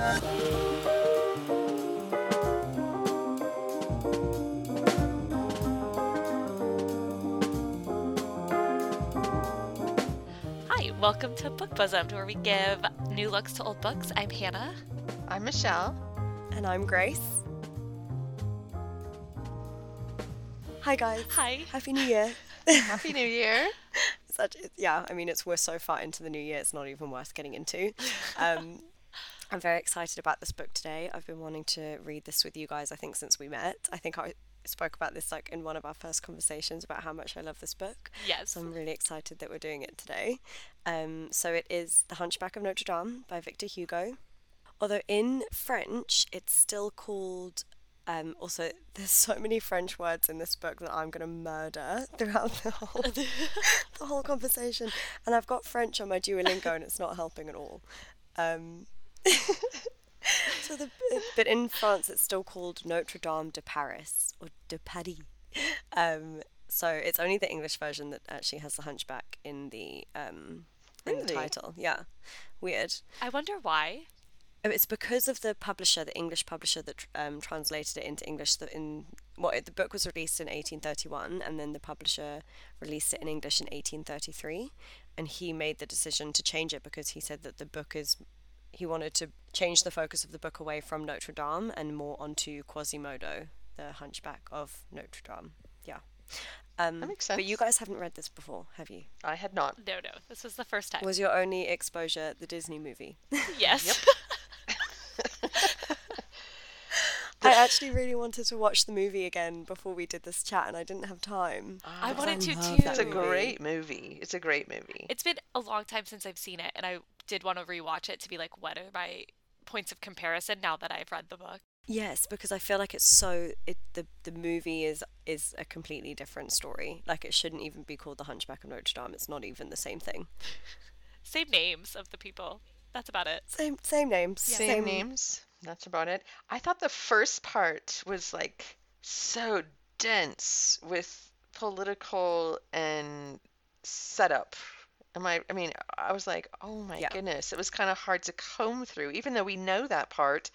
Hi, welcome to Book Bosomed, where we give new looks to old books. I'm Hannah. I'm Michelle. And I'm Grace. Hi guys. Hi. Happy New Year. Happy New Year. Such, yeah, I mean, it's we're so far into the new year, it's not even worth getting into. Um, I'm very excited about this book today. I've been wanting to read this with you guys, I think, since we met. I think I spoke about this like in one of our first conversations about how much I love this book. Yes. So I'm really excited that we're doing it today. Um, so it is The Hunchback of Notre Dame by Victor Hugo. Although in French, it's still called. Um, also, there's so many French words in this book that I'm gonna murder throughout the whole the whole conversation. And I've got French on my Duolingo, and it's not helping at all. Um, so the but in France, it's still called Notre Dame de Paris or de Paris. Um, so it's only the English version that actually has the Hunchback in the um, in the title. Yeah, weird. I wonder why. Oh, It's because of the publisher, the English publisher that um, translated it into English. The, in what well, the book was released in 1831, and then the publisher released it in English in 1833. And he made the decision to change it because he said that the book is. He wanted to change the focus of the book away from Notre Dame and more onto Quasimodo, the Hunchback of Notre Dame. Yeah. Um, That makes sense. But you guys haven't read this before, have you? I had not. No, no, this was the first time. Was your only exposure the Disney movie? yes. I actually really wanted to watch the movie again before we did this chat, and I didn't have time. I Ah, wanted to too. It's a great movie. It's a great movie. It's been a long time since I've seen it, and I did want to rewatch it to be like, what are my points of comparison now that I've read the book? Yes, because I feel like it's so it the the movie is is a completely different story. Like it shouldn't even be called The Hunchback of Notre Dame. It's not even the same thing. Same names of the people. That's about it. Same same names. Same names. That's about it. I thought the first part was like so dense with political and setup. Am I? I mean, I was like, oh my Yeah. goodness. It was kind of hard to comb through, even though we know that part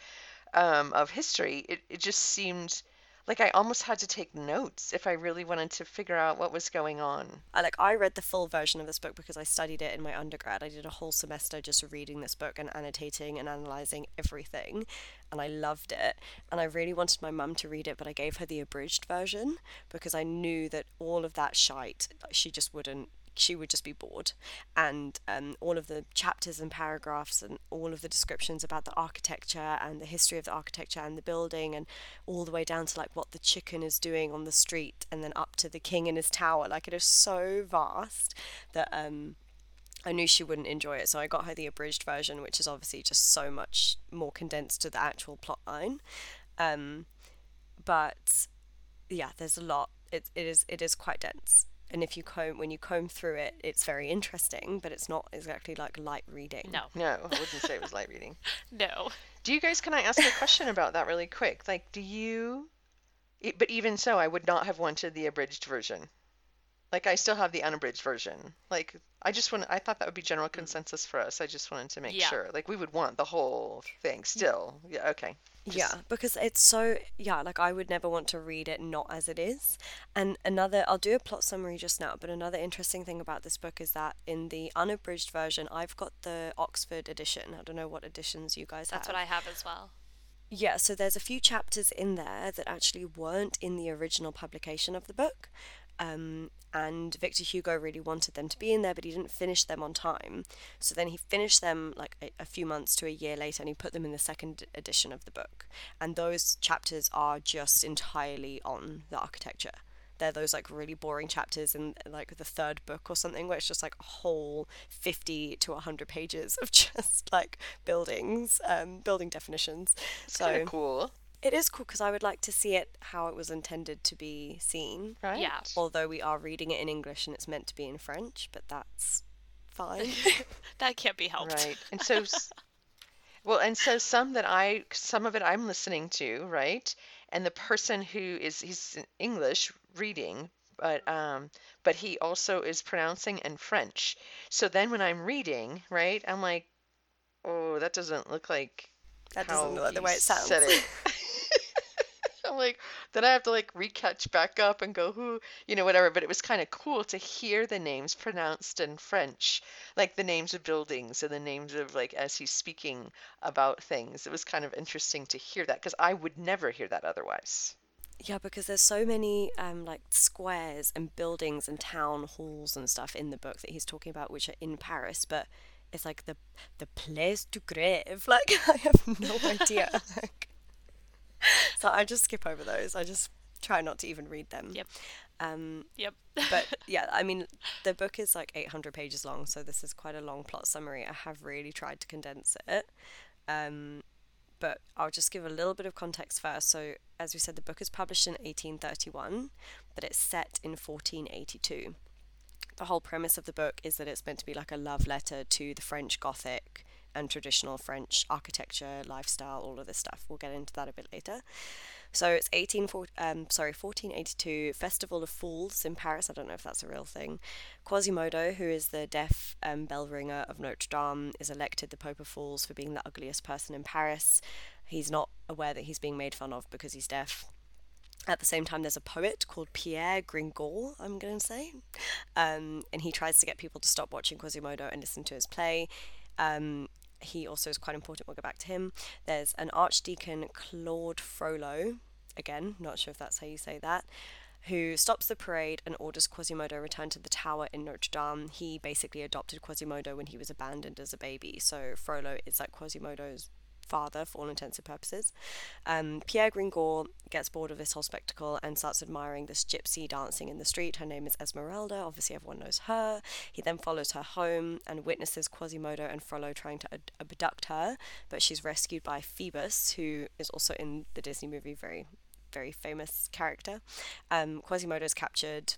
um, of history. It it just seemed like I almost had to take notes if I really wanted to figure out what was going on. I like I read the full version of this book because I studied it in my undergrad. I did a whole semester just reading this book and annotating and analyzing everything, and I loved it. And I really wanted my mum to read it, but I gave her the abridged version because I knew that all of that shite she just wouldn't. She would just be bored, and um, all of the chapters and paragraphs and all of the descriptions about the architecture and the history of the architecture and the building and all the way down to like what the chicken is doing on the street and then up to the king in his tower. Like it is so vast that um, I knew she wouldn't enjoy it, so I got her the abridged version, which is obviously just so much more condensed to the actual plot line. Um, but yeah, there's a lot. It, it is it is quite dense, and if you comb when you comb through it, it's very interesting, but it's not exactly like light reading. No, No, I wouldn't say it was light reading. no. Do you guys, can I ask a question about that really quick? Like, do you, but even so, I would not have wanted the abridged version. Like, I still have the unabridged version. Like, I just want, I thought that would be general mm. consensus for us. I just wanted to make Yeah. sure. Like, we would want the whole thing mm. still. Yeah, okay. Yeah, because it's so yeah, like I would never want to read it not as it is. And another I'll do a plot summary just now, but another interesting thing about this book is that in the unabridged version, I've got the Oxford edition. I don't know what editions you guys That's have. That's what I have as well. Yeah, so there's a few chapters in there that actually weren't in the original publication of the book. Um, and Victor Hugo really wanted them to be in there, but he didn't finish them on time. So then he finished them like a, a few months to a year later and he put them in the second edition of the book. And those chapters are just entirely on the architecture. They're those like really boring chapters in like the third book or something where it's just like a whole 50 to 100 pages of just like buildings, um, building definitions. It's so cool, it is cool because I would like to see it how it was intended to be seen. right? Yeah. Although we are reading it in English and it's meant to be in French, but that's fine. That can't be helped. Right. And so, well, and so some that I, some of it I'm listening to, right? And the person who is, he's in English reading, but um, but he also is pronouncing in French. So then when I'm reading, right, I'm like, oh, that doesn't look like That how doesn't look like the way it sounds. said it. Like, then I have to like recatch back up and go, who, you know, whatever. But it was kind of cool to hear the names pronounced in French, like the names of buildings and the names of like as he's speaking about things. It was kind of interesting to hear that because I would never hear that otherwise. Yeah, because there's so many um, like squares and buildings and town halls and stuff in the book that he's talking about, which are in Paris, but it's like the the Place du Grève. Like I have no idea. like, so I just skip over those. I just try not to even read them. Yep. Um, Yep. but yeah, I mean, the book is like 800 pages long, so this is quite a long plot summary. I have really tried to condense it. Um, but I'll just give a little bit of context first. So, as we said, the book is published in 1831, but it's set in 1482. The whole premise of the book is that it's meant to be like a love letter to the French Gothic and traditional French architecture, lifestyle, all of this stuff. We'll get into that a bit later. So it's 18, um, sorry, 1482 Festival of Fools in Paris. I don't know if that's a real thing. Quasimodo, who is the deaf um, bell ringer of Notre Dame, is elected the Pope of Fools for being the ugliest person in Paris. He's not aware that he's being made fun of because he's deaf. At the same time, there's a poet called Pierre Gringoire, I'm going to say, um, and he tries to get people to stop watching Quasimodo and listen to his play. Um, he also is quite important. We'll go back to him. There's an Archdeacon Claude Frollo, again, not sure if that's how you say that, who stops the parade and orders Quasimodo return to the tower in Notre Dame. He basically adopted Quasimodo when he was abandoned as a baby, so Frollo is like Quasimodo's father for all intents and purposes. Um, Pierre Gringoire gets bored of this whole spectacle and starts admiring this gypsy dancing in the street. Her name is Esmeralda. Obviously, everyone knows her. He then follows her home and witnesses Quasimodo and Frollo trying to abduct her, but she's rescued by Phoebus, who is also in the Disney movie, very, very famous character. Um, Quasimodo is captured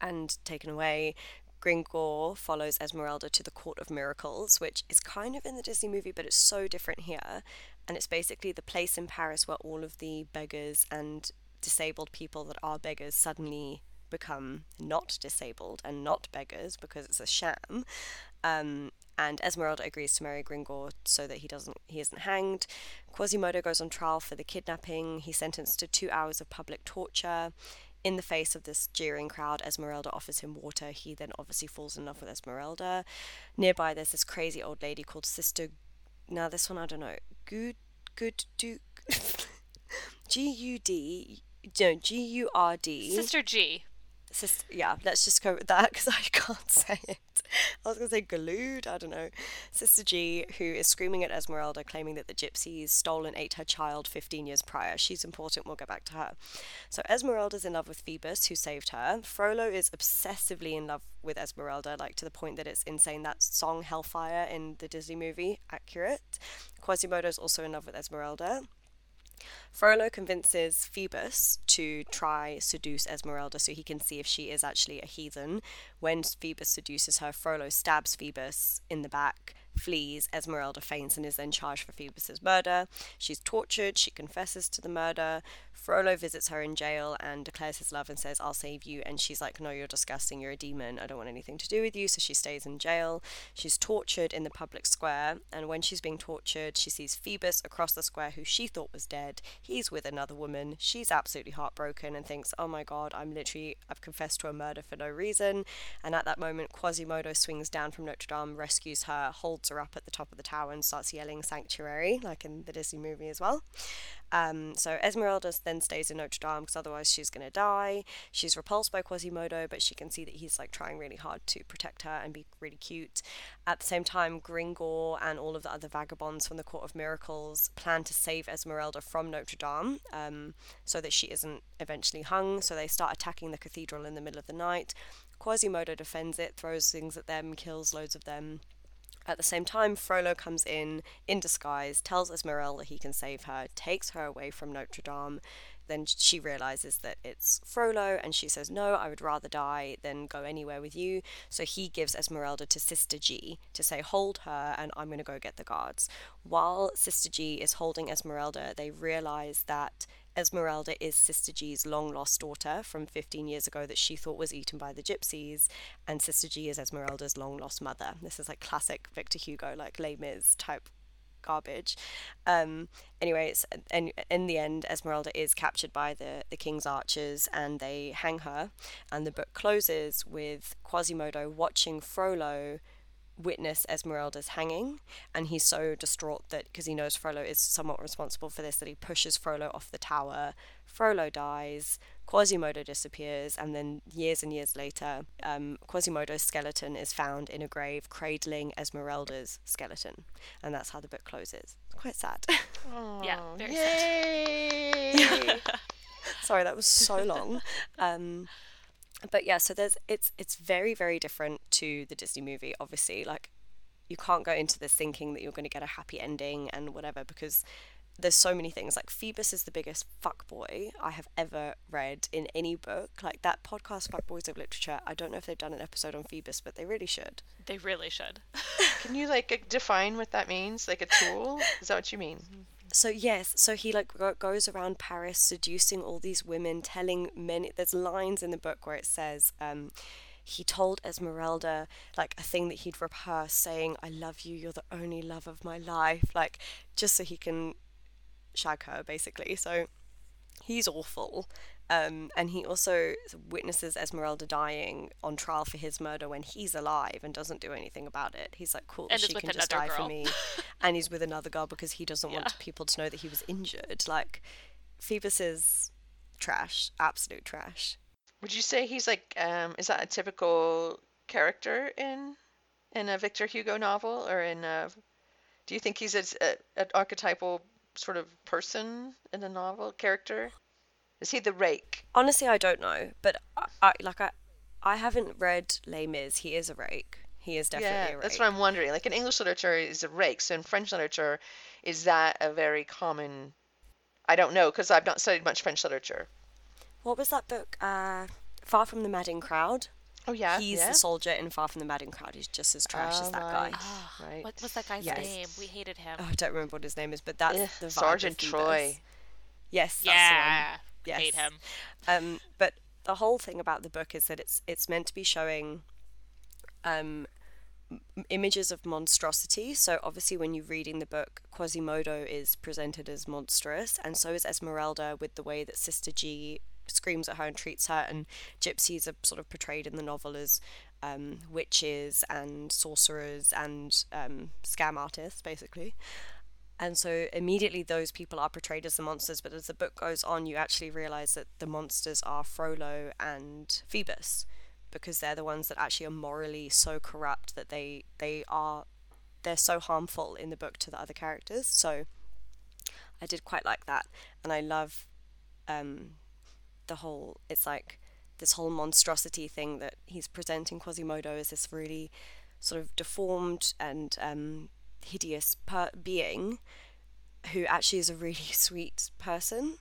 and taken away. Gringoire follows Esmeralda to the Court of Miracles, which is kind of in the Disney movie, but it's so different here. And it's basically the place in Paris where all of the beggars and disabled people that are beggars suddenly become not disabled and not beggars because it's a sham. Um, and Esmeralda agrees to marry Gringoire so that he doesn't he isn't hanged. Quasimodo goes on trial for the kidnapping. He's sentenced to two hours of public torture. In the face of this jeering crowd, Esmeralda offers him water. He then obviously falls in love with Esmeralda. Nearby, there's this crazy old lady called Sister. Now, this one I don't know. Good, good, do. G U D. No, G U R D. Sister G. Sister, yeah, let's just go with that because I can't say it. I was going to say Galood, I don't know. Sister G, who is screaming at Esmeralda, claiming that the gypsies stole and ate her child 15 years prior. She's important, we'll get back to her. So Esmeralda's in love with Phoebus, who saved her. Frollo is obsessively in love with Esmeralda, like to the point that it's insane. That song Hellfire in the Disney movie, accurate. Quasimodo's also in love with Esmeralda. Frollo convinces Phoebus to try seduce Esmeralda so he can see if she is actually a heathen. When Phoebus seduces her, Frollo stabs Phoebus in the back, flees. Esmeralda faints and is then charged for Phoebus's murder. She's tortured. She confesses to the murder. Frollo visits her in jail and declares his love and says, I'll save you. And she's like, No, you're disgusting. You're a demon. I don't want anything to do with you. So she stays in jail. She's tortured in the public square. And when she's being tortured, she sees Phoebus across the square, who she thought was dead. He's with another woman. She's absolutely heartbroken and thinks, Oh my God, I'm literally, I've confessed to a murder for no reason. And at that moment, Quasimodo swings down from Notre Dame, rescues her, holds her up at the top of the tower, and starts yelling Sanctuary, like in the Disney movie as well. Um, so Esmeralda then stays in Notre Dame because otherwise she's going to die. She's repulsed by Quasimodo, but she can see that he's like trying really hard to protect her and be really cute. At the same time, Gringoire and all of the other vagabonds from the Court of Miracles plan to save Esmeralda from Notre Dame um, so that she isn't eventually hung. So they start attacking the cathedral in the middle of the night. Quasimodo defends it, throws things at them, kills loads of them. At the same time, Frollo comes in in disguise, tells Esmeralda he can save her, takes her away from Notre Dame. Then she realizes that it's Frollo, and she says, No, I would rather die than go anywhere with you. So he gives Esmeralda to Sister G to say, Hold her, and I'm going to go get the guards. While Sister G is holding Esmeralda, they realize that Esmeralda is Sister G's long lost daughter from 15 years ago that she thought was eaten by the gypsies, and Sister G is Esmeralda's long lost mother. This is like classic Victor Hugo, like Les Mis type garbage. Um, anyways, and in the end, Esmeralda is captured by the the king's archers, and they hang her. And the book closes with Quasimodo watching Frollo witness Esmeralda's hanging, and he's so distraught that because he knows Frollo is somewhat responsible for this, that he pushes Frollo off the tower. Frollo dies, Quasimodo disappears, and then years and years later, um, Quasimodo's skeleton is found in a grave cradling Esmeralda's skeleton, and that's how the book closes. It's quite sad. Yeah, very Yay! Sorry, that was so long. Um, but yeah, so there's it's it's very very different to the Disney movie. Obviously, like you can't go into this thinking that you're going to get a happy ending and whatever because there's so many things. Like Phoebus is the biggest fuckboy I have ever read in any book. Like that podcast, Fuckboys of Literature. I don't know if they've done an episode on Phoebus, but they really should. They really should. Can you like define what that means? Like a tool? Is that what you mean? So yes, so he like goes around Paris seducing all these women, telling many. There's lines in the book where it says. Um, he told Esmeralda like a thing that he'd rehearsed, saying, "I love you. You're the only love of my life." Like just so he can shag her, basically. So he's awful. Um, and he also witnesses Esmeralda dying on trial for his murder when he's alive and doesn't do anything about it. He's like, cool, And she can just another die girl. for me. and he's with another girl because he doesn't Yeah. want people to know that he was injured. Like, Phoebus is trash, absolute trash. Would you say he's like um is that a typical character in in a Victor Hugo novel or in a do you think he's a, a, an archetypal sort of person in a novel character? Is he the rake? Honestly, I don't know, but I, I like I, I haven't read Les Mis. He is a rake. He is definitely yeah, a rake. that's what I'm wondering. Like in English literature is a rake, so in French literature is that a very common I don't know because I've not studied much French literature. What was that book? Uh, Far from the Madding Crowd. Oh yeah, He's yeah. the soldier in Far from the Madding Crowd. He's just as trash as Oh, that guy. right. Right. What was that guy's Yes. name? We hated him. Oh, I don't remember what his name is, but that's Ugh, the vibe Sergeant Troy. Phoebus. Yes, that's yeah, one. hate Yes. him. Um, but the whole thing about the book is that it's it's meant to be showing um, m- images of monstrosity. So obviously, when you're reading the book, Quasimodo is presented as monstrous, and so is Esmeralda with the way that Sister G screams at her and treats her, and gypsies are sort of portrayed in the novel as um, witches and sorcerers and um, scam artists, basically. And so immediately those people are portrayed as the monsters, but as the book goes on, you actually realize that the monsters are Frollo and Phoebus, because they're the ones that actually are morally so corrupt that they they are they're so harmful in the book to the other characters. So I did quite like that, and I love um, the whole. It's like this whole monstrosity thing that he's presenting Quasimodo as this really sort of deformed and um, hideous per- being who actually is a really sweet person.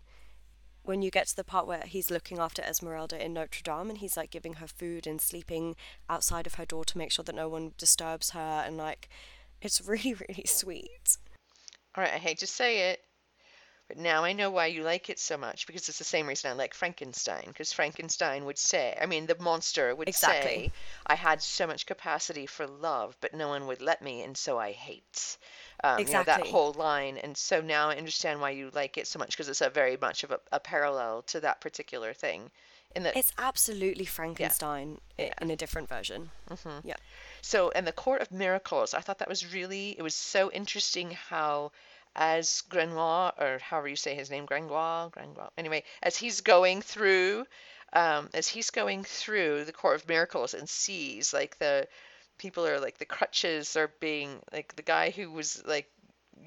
When you get to the part where he's looking after Esmeralda in Notre Dame and he's like giving her food and sleeping outside of her door to make sure that no one disturbs her, and like it's really, really sweet. All right, I hate to say it, but now I know why you like it so much because it's the same reason I like Frankenstein. Because Frankenstein would say, I mean, the monster would Exactly. say, I had so much capacity for love, but no one would let me, and so I hate. Um, you know, that whole line. And so now I understand why you like it so much because it's a very much of a, a parallel to that particular thing. In that, It's absolutely Frankenstein Yeah. in a different version. Yeah. So, and the Court of Miracles, I thought that was really, it was so interesting how, as Grenoir, or however you say his name, Grengoire, Grengoire, anyway, as he's going through, um, as he's going through the Court of Miracles and sees like the people are like the crutches are being like the guy who was like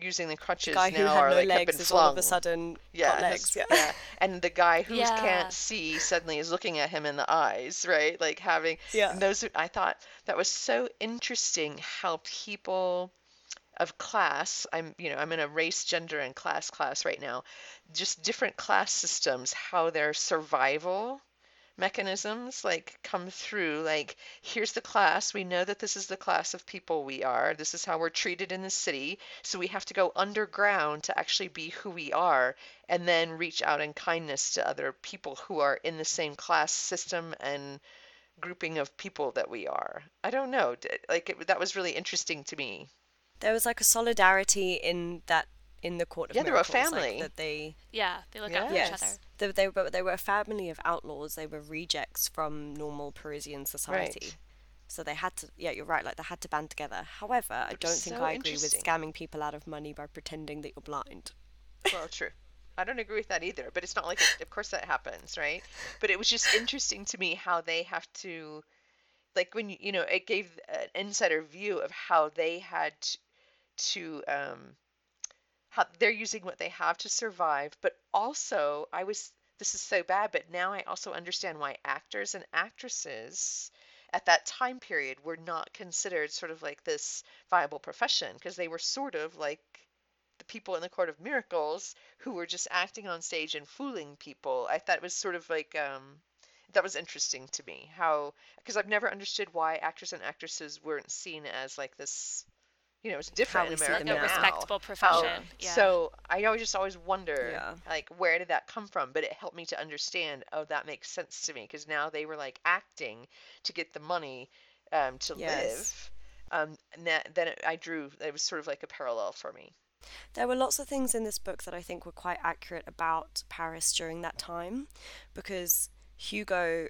using the crutches Guy who now had are no like have legs been is all of a sudden Yeah, legs. Yeah. yeah. And the guy who Yeah. can't see suddenly is looking at him in the eyes, right? Like having Yeah. those I thought that was so interesting how people of class, I'm you know, I'm in a race, gender and class class right now. Just different class systems, how their survival mechanisms like come through like here's the class we know that this is the class of people we are this is how we're treated in the city so we have to go underground to actually be who we are and then reach out in kindness to other people who are in the same class system and grouping of people that we are i don't know like it, that was really interesting to me There was like a solidarity in that in the court of Yeah, they were a miracles, like, family. that they Yeah, they look out for each other. they, they were they were a family of outlaws. They were rejects from normal Parisian society. Right. So they had to, yeah, you're right. Like they had to band together. However, I don't think so I agree with scamming people out of money by pretending that you're blind. Well, true. I don't agree with that either, but it's not like, it, of course, that happens, right? But it was just interesting to me how they have to, like, when you, you know, it gave an insider view of how they had t- to, um, how they're using what they have to survive. But also, I was, this is so bad, but now I also understand why actors and actresses at that time period were not considered sort of like this viable profession because they were sort of like the people in the court of miracles who were just acting on stage and fooling people. I thought it was sort of like um that was interesting to me how because I've never understood why actors and actresses weren't seen as like this you know, it's different we in America them A now. now. respectable How- profession. yeah. So I always just always wonder Yeah. like where did that come from? But it helped me to understand, oh, that makes sense to me because now they were like acting to get the money um, to Yes. live. Um, and that, then it, I drew it was sort of like a parallel for me. There were lots of things in this book that I think were quite accurate about Paris during that time because Hugo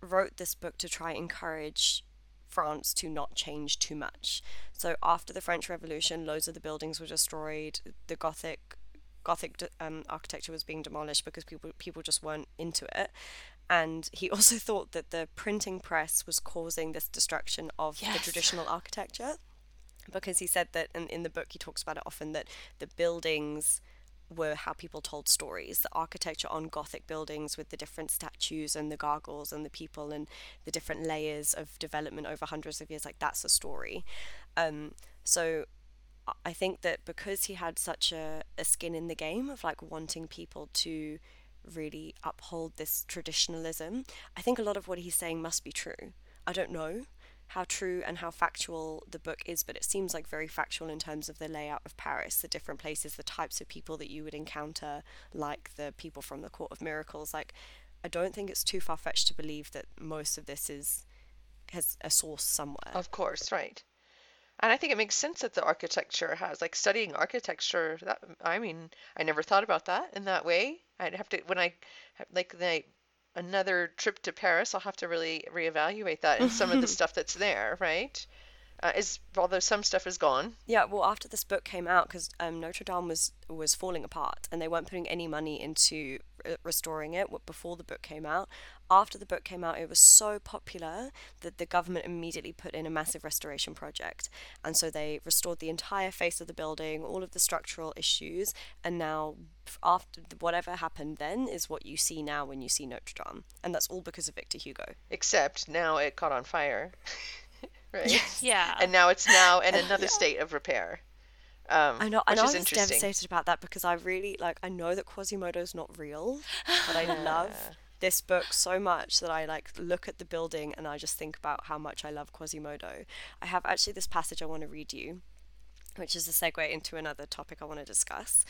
wrote this book to try encourage France to not change too much. So after the French Revolution, loads of the buildings were destroyed. The Gothic Gothic um, architecture was being demolished because people people just weren't into it. And he also thought that the printing press was causing this destruction of the traditional architecture because he said that in, in the book he talks about it often that the buildings were how people told stories the architecture on gothic buildings with the different statues and the gargoyles and the people and the different layers of development over hundreds of years like that's a story. Um, so I- think that because he had such a, a skin in the game of like wanting people to really uphold this traditionalism i think a lot of what he's saying must be true. I don't know how true and how factual the book is, but it seems like very factual in terms of the layout of Paris, the different places, the types of people that you would encounter, like the people from the Court of Miracles. Like, I don't think it's too far fetched to believe that most of this is has a source somewhere. Of course, right. And I think it makes sense that the architecture has like studying architecture. That I mean, I never thought about that in that way. I'd have to when I like the another trip to Paris, I'll have to really reevaluate that and some of the stuff that's there, right? Uh, is although some stuff is gone. Yeah, well, after this book came out, because um, Notre Dame was was falling apart, and they weren't putting any money into re- restoring it before the book came out. After the book came out, it was so popular that the government immediately put in a massive restoration project, and so they restored the entire face of the building, all of the structural issues, and now after whatever happened then is what you see now when you see Notre Dame, and that's all because of Victor Hugo. Except now it caught on fire, right? yeah. And now it's now in another state of repair. Um, I know, I know. I is was devastated about that because I really like. I know that Quasimodo's not real, but I love this book so much that I like look at the building and I just think about how much I love Quasimodo. I have actually this passage I want to read you, which is a segue into another topic I want to discuss.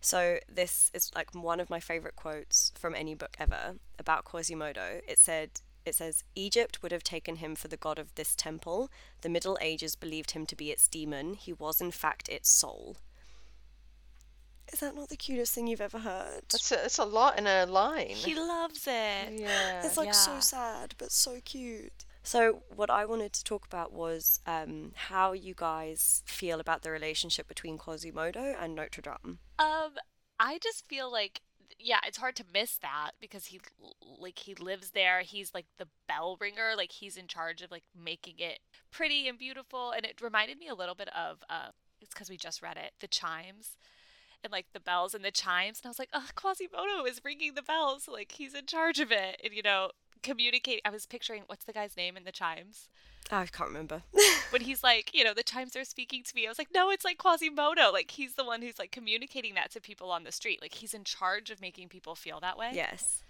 So this is like one of my favorite quotes from any book ever about Quasimodo. It said. It says, Egypt would have taken him for the god of this temple. The Middle Ages believed him to be its demon. He was, in fact, its soul. Is that not the cutest thing you've ever heard? That's a, that's a lot in a line. he loves it. yeah. It's like so sad, but so cute. So, what I wanted to talk about was um, how you guys feel about the relationship between Quasimodo and Notre Dame. Um, I just feel like yeah, it's hard to miss that because he like he lives there. He's like the bell ringer, like he's in charge of like making it pretty and beautiful. And it reminded me a little bit of uh it's because we just read it, the chimes and like the bells and the chimes. And I was like, oh, Quasimodo is ringing the bells. Like he's in charge of it. And you know, communicate. I was picturing what's the guy's name in the chimes? I can't remember. when he's like, you know, the chimes are speaking to me. I was like, no, it's like Quasimodo. Like he's the one who's like communicating that to people on the street. Like he's in charge of making people feel that way. yes.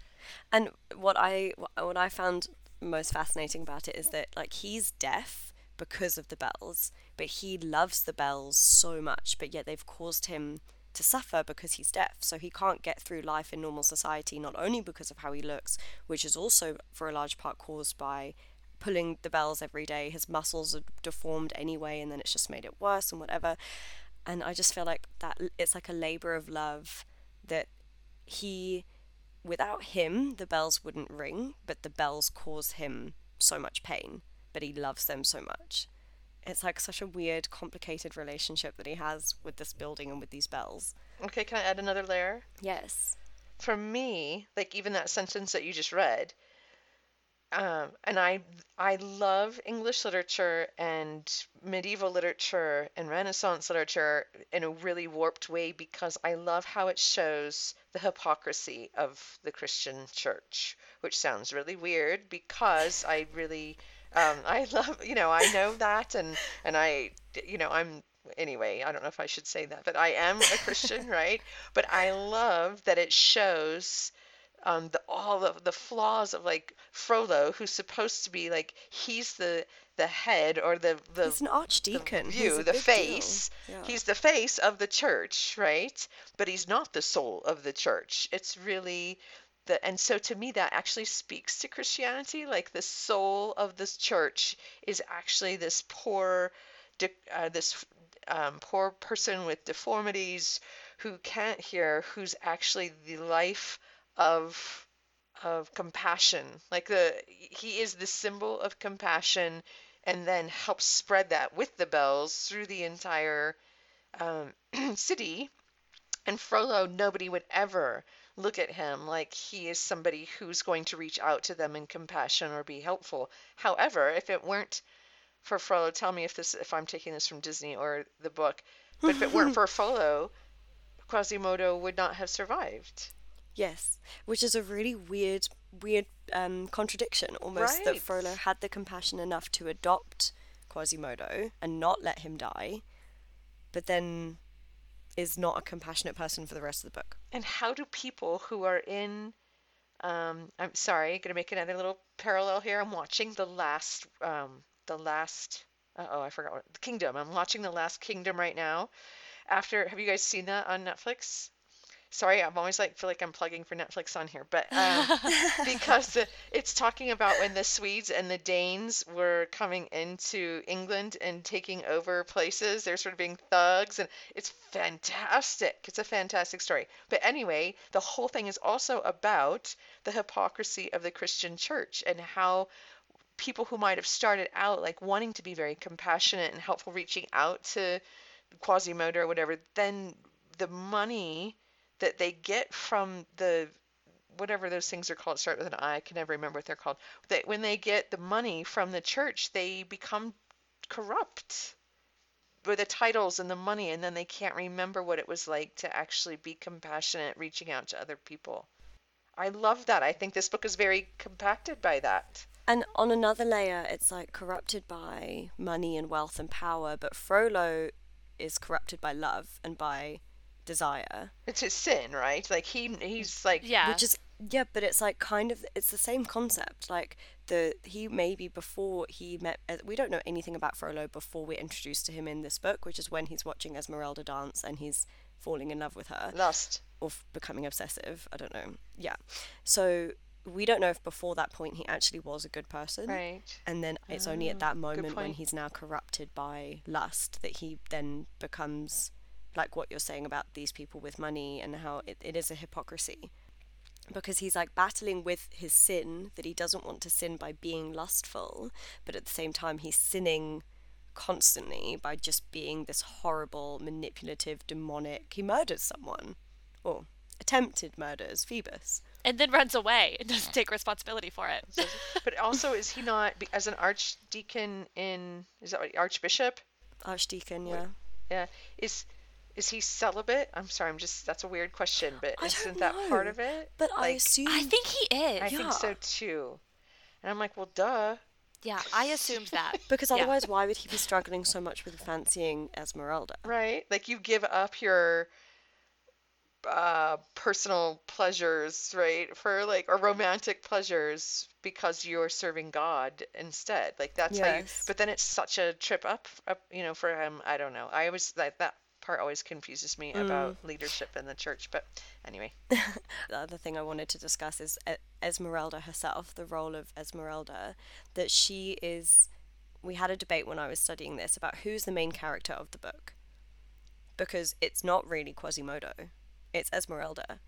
And what I what I found most fascinating about it is that like he's deaf because of the bells, but he loves the bells so much, but yet they've caused him to suffer because he's deaf. So he can't get through life in normal society, not only because of how he looks, which is also for a large part caused by pulling the bells every day. His muscles are deformed anyway, and then it's just made it worse and whatever. And I just feel like that it's like a labor of love that he, without him, the bells wouldn't ring, but the bells cause him so much pain, but he loves them so much. It's like such a weird, complicated relationship that he has with this building and with these bells. Okay, can I add another layer? Yes. For me, like even that sentence that you just read, um, and I I love English literature and medieval literature and Renaissance literature in a really warped way because I love how it shows the hypocrisy of the Christian church, which sounds really weird because I really um, I love you know I know that and and I you know I'm anyway I don't know if I should say that but I am a Christian right but I love that it shows um, the all of the flaws of like Frollo, who's supposed to be like he's the the head or the the He's an archdeacon. the view, the face. Yeah. He's the face of the church, right? But he's not the soul of the church. It's really the and so to me that actually speaks to Christianity. Like the soul of this church is actually this poor, uh, this um, poor person with deformities who can't hear, who's actually the life of of compassion. Like the he is the symbol of compassion, and then helps spread that with the bells through the entire um, city. And Frollo, nobody would ever look at him like he is somebody who's going to reach out to them in compassion or be helpful. However, if it weren't for Frollo, tell me if this if I'm taking this from Disney or the book, but if it weren't for Frollo, Quasimodo would not have survived. Yes, which is a really weird, weird um, contradiction almost that Frollo had the compassion enough to adopt Quasimodo and not let him die, but then is not a compassionate person for the rest of the book. And how do people who are in um, I'm sorry, gonna make another little parallel here. I'm watching the last um, the last oh I forgot what the Kingdom. I'm watching the last Kingdom right now. After have you guys seen that on Netflix? Sorry, I'm always like feel like I'm plugging for Netflix on here, but um, because the, it's talking about when the Swedes and the Danes were coming into England and taking over places. They're sort of being thugs, and it's fantastic. It's a fantastic story. But anyway, the whole thing is also about the hypocrisy of the Christian church and how people who might have started out like wanting to be very compassionate and helpful, reaching out to Quasimodo or whatever, then the money that they get from the whatever those things are called start with an I. I can never remember what they're called. That when they get the money from the church, they become corrupt with the titles and the money, and then they can't remember what it was like to actually be compassionate, reaching out to other people. I love that. I think this book is very compacted by that. And on another layer, it's like corrupted by money and wealth and power, but Frollo is corrupted by love and by desire. It's his sin, right? Like he he's like Yeah. which is yeah but it's like kind of it's the same concept like the he maybe before he met uh, we don't know anything about Frollo before we're introduced to him in this book which is when he's watching Esmeralda dance and he's falling in love with her lust. or becoming obsessive I don't know yeah so we don't know if before that point he actually was a good person Right. and then it's only at that moment when he's now corrupted by lust that he then becomes like what you're saying about these people with money and how it, it is a hypocrisy because he's like battling with his sin that he doesn't want to sin by being lustful but at the same time he's sinning constantly by just being this horrible manipulative demonic he murders someone or attempted murders phoebus and then runs away and doesn't take responsibility for it. But also, is he not be- as an archdeacon in is that what, archbishop? archdeacon yeah Yeah. Is is he celibate? I'm sorry. I'm just that's a weird question, but I isn't don't that part of it? but i assume I think he is. I think so too. And I'm like, well, duh. yeah, I assumed that. Because Yeah. otherwise, why would he be struggling so much with fancying Esmeralda? Right? Like you give up your uh personal pleasures, right? For like or romantic pleasures because you're serving God instead. Like that's how you but then it's such a trip up, up you know, for him. I don't know. I was like that part always confuses me about mm. leadership in the church. But anyway, The other thing I wanted to discuss is Esmeralda herself, the role of Esmeralda, that she is. We had a debate when I was studying this about who's the main character of the book. Because it's not really Quasimodo, it's Esmeralda.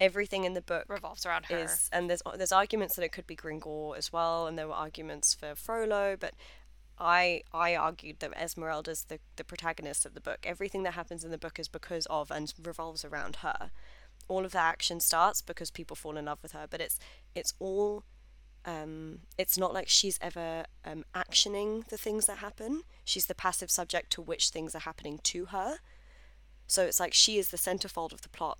Everything in the book Revolves around her. is and there's there's arguments that it could be Gringor as well, and there were arguments for Frollo, but I I argued that Esmeralda's the the protagonist of the book. Everything that happens in the book is because of and revolves around her. All of the action starts because people fall in love with her, but it's it's all um, it's not like she's ever um, actioning the things that happen. She's the passive subject to which things are happening to her. So it's like she is the centerfold of the plot,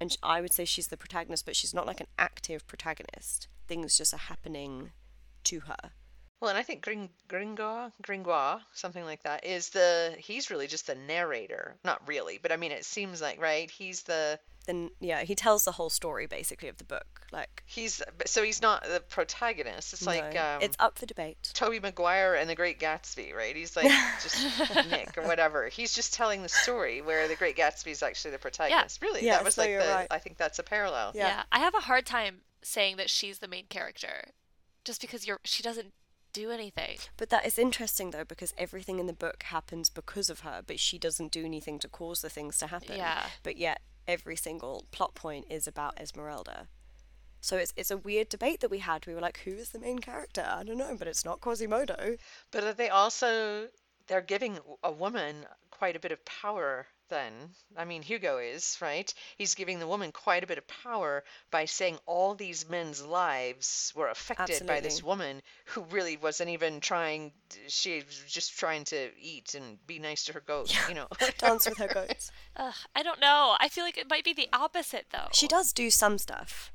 and I would say she's the protagonist, but she's not like an active protagonist. Things just are happening to her. Well, and I think Gring Gringoire, Gringoire, something like that, is the he's really just the narrator. Not really, but I mean, it seems like right. He's the Then yeah, he tells the whole story basically of the book. Like he's so he's not the protagonist. It's like um, it's up for debate. Tobey Maguire and the Great Gatsby, right? He's like just Nick or whatever. He's just telling the story where the Great Gatsby is actually the protagonist. Yeah. Really, Yeah, that was so like the. right. I think that's a parallel. Yeah. yeah. I have a hard time saying that she's the main character, just because you're she doesn't do anything. But that is interesting though because everything in the book happens because of her, but she doesn't do anything to cause the things to happen. Yeah. But yet every single plot point is about Esmeralda. So it's it's a weird debate that we had. We were like, who is the main character? I don't know, but it's not Quasimodo. But are they also they're giving a woman quite a bit of power then. I mean, Hugo is, right? He's giving the woman quite a bit of power by saying all these men's lives were affected by this woman who really wasn't even trying, she was just trying to eat and be nice to her goat, you know. Dance with her goats. Ugh, I don't know. I feel like it might be the opposite though. She does do some stuff.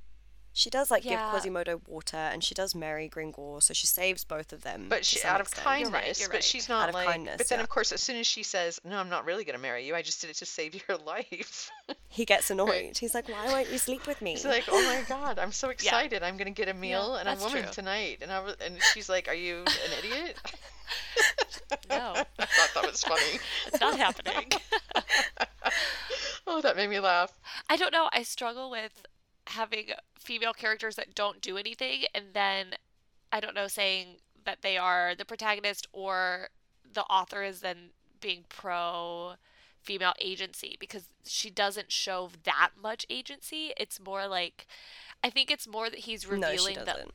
She does like Yeah. give Quasimodo water, and she does marry Gringor, so she saves both of them. But she, some out of extent. kindness, right, you're but she's not Out of like. kindness, but then, yeah. of course, as soon as she says, "No, I'm not really going to marry you. I just did it to save your life," he gets annoyed. He's like, "Why won't you sleep with me?" He's like, oh my god, I'm so excited. I'm gonna get a meal and a woman true. tonight. And I was, and she's like, are you an idiot? No, I thought that was funny. it's not happening. Oh, that made me laugh. I don't know. I struggle with having female characters that don't do anything and then I don't know saying that they are the protagonist or the author is then being pro female agency because she doesn't show that much agency. It's more like I think it's more that he's no, revealing that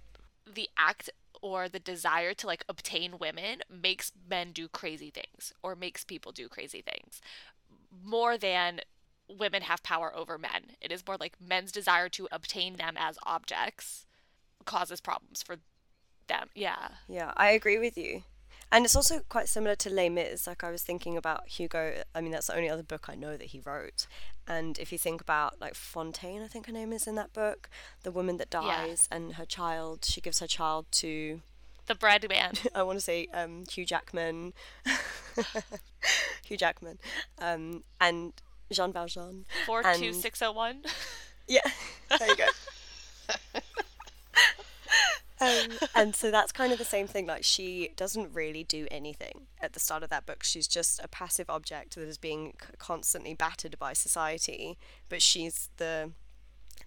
the act or the desire to like obtain women makes men do crazy things or makes people do crazy things more than women have power over men. It is more like men's desire to obtain them as objects causes problems for them. Yeah. Yeah, I agree with you. And it's also quite similar to Les Mis. Like I was thinking about Hugo. I mean, that's the only other book I know that he wrote. And if you think about like Fontaine, I think her name is in that book, the woman that Yeah. dies and her child, she gives her child to The bread man. I want to say um, Hugh Jackman, Hugh Jackman, um, and Jean Valjean. 42601? And- two six oh one. Yeah, there you go. um, and so that's kind of the same thing. Like she doesn't really do anything at the start of that book. She's just a passive object that is being constantly battered by society. But she's the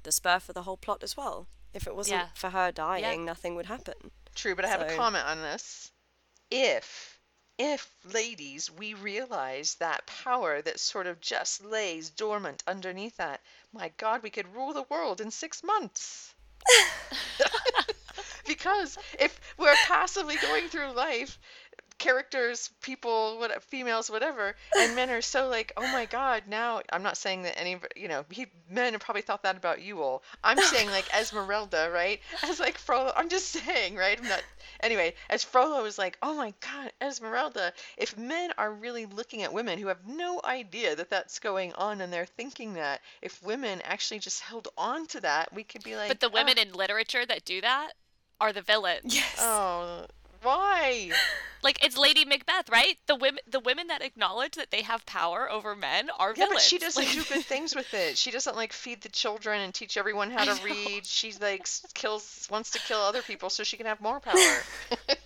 the spur for the whole plot as well. If it wasn't Yeah. for her dying, nothing would happen. True, but I have a comment on this. If, if ladies, we realize that power that sort of just lays dormant underneath that, my God, we could rule the world in six months. because if we're passively going through life characters people what females whatever and men are so like oh my god now i'm not saying that any you know he, men have probably thought that about you all. I'm saying like esmeralda right? As like frollo i'm just saying right? I'm not anyway as frollo is like oh my god esmeralda if men are really looking at women who have no idea that that's going on and they're thinking that if women actually just held on to that we could be like But the women "Ah, in literature that do that are the villains. Yes. oh why Like it's Lady Macbeth, right? The women the women that acknowledge that they have power over men are Yeah, villains. but she doesn't Like- do good things with it. She doesn't like feed the children and teach everyone how to read. She like kills wants to kill other people so she can have more power.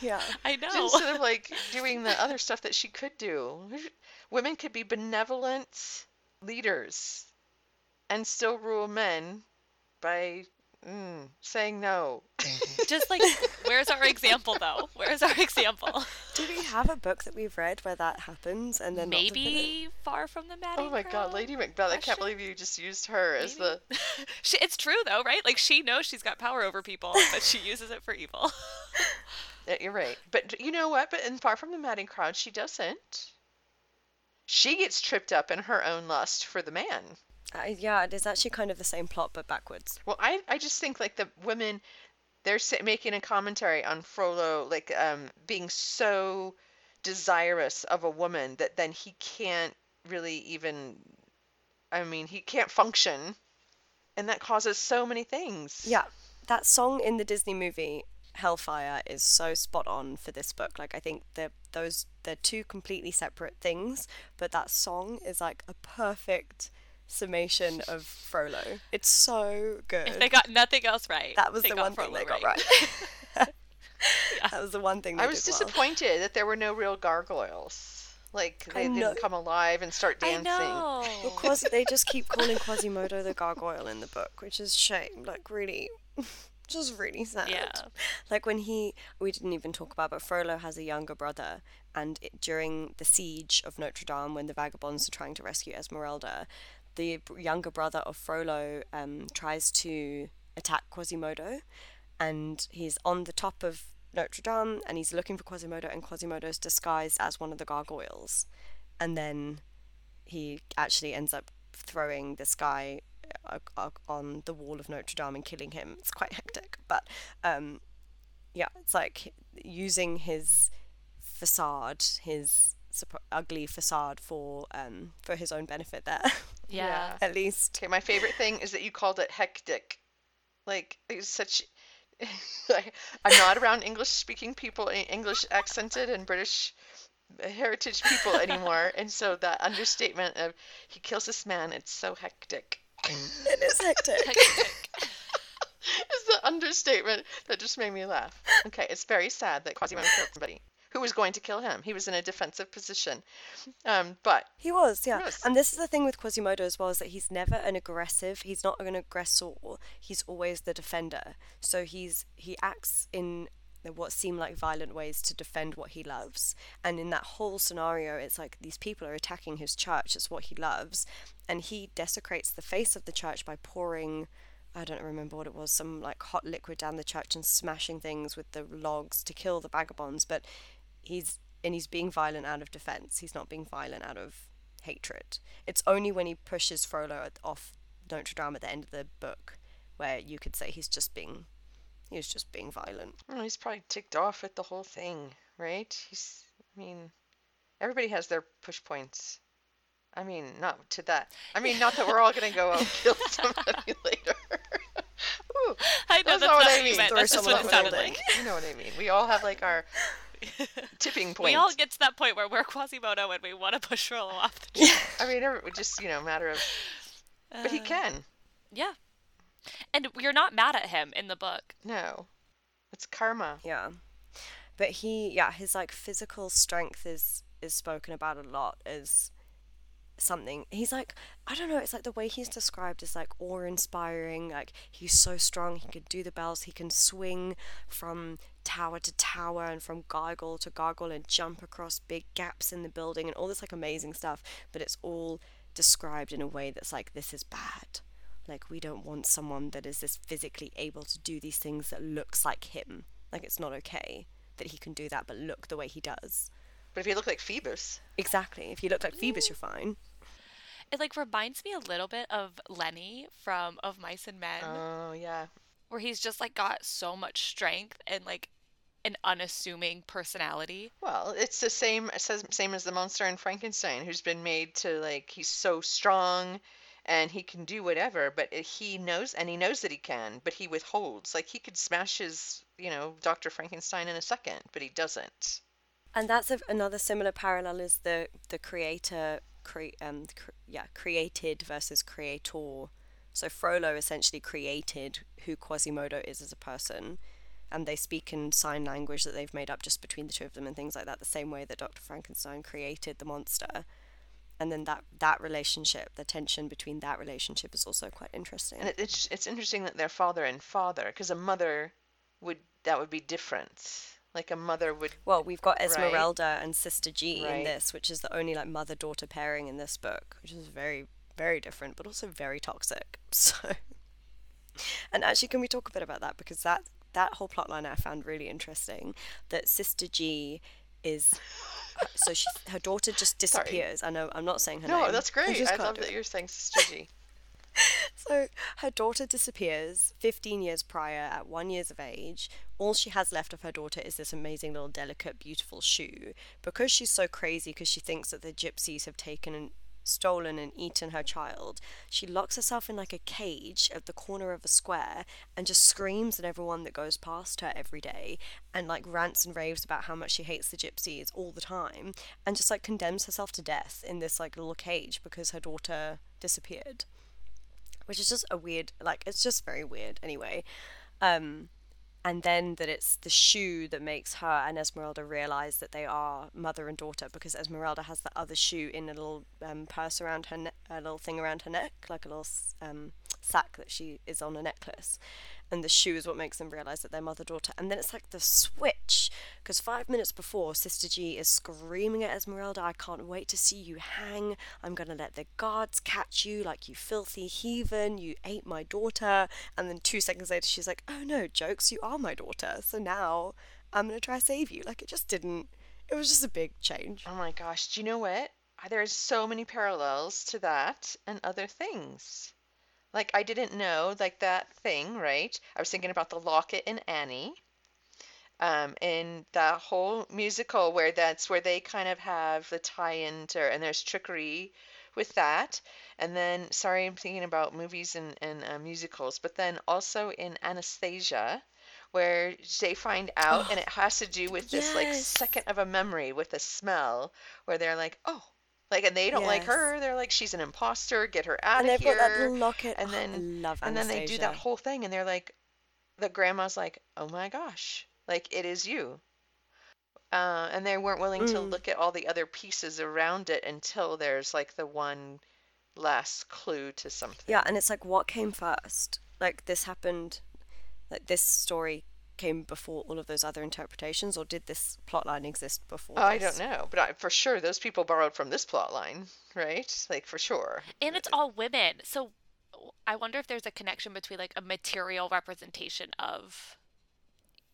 Yeah. I know. Instead of like doing the other stuff that she could do. Women could be benevolent leaders and still rule men by mm, saying no. Just like, where's our example though? Where's our example? Do we have a book that we've read where that happens and then not fulfill it? Maybe far from the Maddie. Oh my god, Lady Macbeth, I can't believe you just used her as the she, it's true though, right? Like she knows she's got power over people, but she uses it for evil. Yeah, you're right. But you know what? But in Far From the Madding Crowd, she doesn't. She gets tripped up in her own lust for the man. Uh, yeah, it is actually kind of the same plot but backwards. Well, I, I just think like the women, they're making a commentary on Frollo, like um, being so desirous of a woman that then he can't really even, I mean, he can't function. And that causes so many things. Yeah, that song in the Disney movie Hellfire is so spot on for this book. Like I think they're those they're two completely separate things, but that song is like a perfect summation of Frollo. It's so good. If they got nothing else right, that was the got one thing Frollo they got right. That was the one thing they I was did well. disappointed that there were no real gargoyles. Like they didn't come alive and start dancing. I dancing. know. Well, Quas- they just keep calling Quasimodo the gargoyle in the book, which is shame. Like really, just really sad. Yeah. Like when he, we didn't even talk about, but Frollo has a younger brother, and it, during the siege of Notre Dame, when the vagabonds are trying to rescue Esmeralda, the younger brother of Frollo um, tries to attack Quasimodo, and he's on the top of Notre Dame, and he's looking for Quasimodo, and Quasimodo's disguised as one of the gargoyles, and then he actually ends up throwing this guy uh, uh, on the wall of Notre Dame and killing him. It's quite hectic, but um, yeah, it's like using his facade, his ugly facade for um, for his own benefit. There, Yeah. at least. Okay, my favorite thing is that you called it hectic. Like it's such. like, I'm not around English speaking people, English accented and British heritage people anymore, and so that understatement of he kills this man, it's so hectic. It is hectic. is the understatement that just made me laugh. Okay, it's very sad that Quasimodo killed somebody who was going to kill him. He was in a defensive position. Um, but He was, yeah. Yes. And this is the thing with Quasimodo as well, is that he's never an aggressive. He's not an aggressor. He's always the defender. So he's he acts in what seem like violent ways to defend what he loves. And in that whole scenario, it's like these people are attacking his church. It's what he loves, and he desecrates the face of the church by pouring. I don't remember what it was, some like hot liquid down the church and smashing things with the logs to kill the vagabonds. But he's and he's being violent out of defense. He's not being violent out of hatred. It's only when he pushes Frollo off Notre Dame at the end of the book where you could say he's just being he was just being violent. well, he's probably ticked off at the whole thing, right? He's, I mean, everybody has their push points. I mean, not to that. I mean, not that we're all gonna go out and kill somebody later. Ooh, I know That's that's, not not what what I you mean. meant. That's just what it sounded like. you know what I mean. We all have like our tipping point. We all get to that point where we're Quasimodo and we want to push Frollo off the tree. I mean, it would just you know matter of. But he Uh, can. Yeah. And you're not mad at him in the book. No, it's karma. Yeah. But he yeah, his like physical strength is is spoken about a lot as something he's like I don't know, it's like the way he's described is like awe inspiring, like he's so strong, he can do the bells, he can swing from tower to tower and from gargoyle to gargoyle and jump across big gaps in the building and all this like amazing stuff, but it's all described in a way that's like this is bad. Like we don't want someone that is this physically able to do these things that looks like him. Like it's not okay that he can do that but look the way he does. But if you look like Phoebus, Exactly. If you look like Phoebus, you're fine. It like reminds me a little bit of Lenny from Of Mice and Men, oh yeah, where he's just like got so much strength and like an unassuming personality. Well, it's the same says same as the monster in Frankenstein, who's been made to like he's so strong and he can do whatever, but he knows and he knows that he can, but he withholds. Like he could smash his, you know, Dr. Frankenstein in a second, but he doesn't. And that's a, another similar parallel is the the creator cre- um cr- yeah, created versus creator. So Frollo essentially created who Quasimodo is as a person and they speak in sign language that they've made up just between the two of them and things like that the same way that Dr. Frankenstein created the monster and then that that relationship the tension between that relationship is also quite interesting And it, it's it's interesting that they're father and father because a mother would that would be different. Like a mother would well we've got Right. Esmeralda and Sister G in this which is the only like mother daughter pairing in this book which is very very different but also very toxic so and actually can we talk a bit about that because that that whole plotline I found really interesting that Sister G is so she her daughter just Sorry. disappears I know I'm not saying her No, name that's I great. just I, love that it. you're saying Sister G. So her daughter disappears 15 years prior at one years of age. All she has left of her daughter is this amazing little delicate, beautiful shoe. Because she's so crazy because she thinks that the gypsies have taken and stolen and eaten her child, she locks herself in like a cage at the corner of a square and just screams at everyone that goes past her every day and like rants and raves about how much she hates the gypsies all the time and just like condemns herself to death in this like little cage because her daughter disappeared which is just a weird like it's just very weird anyway um and then that it's the shoe that makes her and Esmeralda realize that they are mother and daughter because Esmeralda has the other shoe in a little um, purse around her neck, a little thing around her neck, like a little um, sack that she is on a necklace. And the shoe is what makes them realize that they're mother daughter. And then it's like the switch because five minutes before, Sister G is screaming at Esmeralda, I can't wait to see you hang. I'm going to let the guards catch you like you filthy heathen. You ate my daughter. And then two seconds later, she's like, oh no, jokes, you are my daughter. So now I'm going to try to save you. Like it just didn't, it was just a big change. Oh my gosh, do you know what? There's so many parallels to that and other things. Like I didn't know like that thing, right? I was thinking about the locket in Annie. Um, and the whole musical where that's where they kind of have the tie-in to, and there's trickery with that. And then, sorry, I'm thinking about movies and, and uh, musicals, but then also in Anastasia, where they find out, and it has to do with this like Yes. second of a memory with a smell, where they're like, oh, like, and they don't like her. They're like, she's an imposter. Get her out And of they've got that little locket. And Oh, then, I love and then they do that whole thing, and they're like, the grandma's like, oh my gosh, like it is you. Uh, and they weren't willing to Mm. look at all the other pieces around it until there's like the one last clue to something. Yeah, and it's like, what came first? Like, this happened, like, this story came before all of those other interpretations, or did this plotline exist before? I this? don't know, but I, for sure those people borrowed from this plot line, right? Like for sure. And it's all women. So I wonder if there's a connection between like a material representation of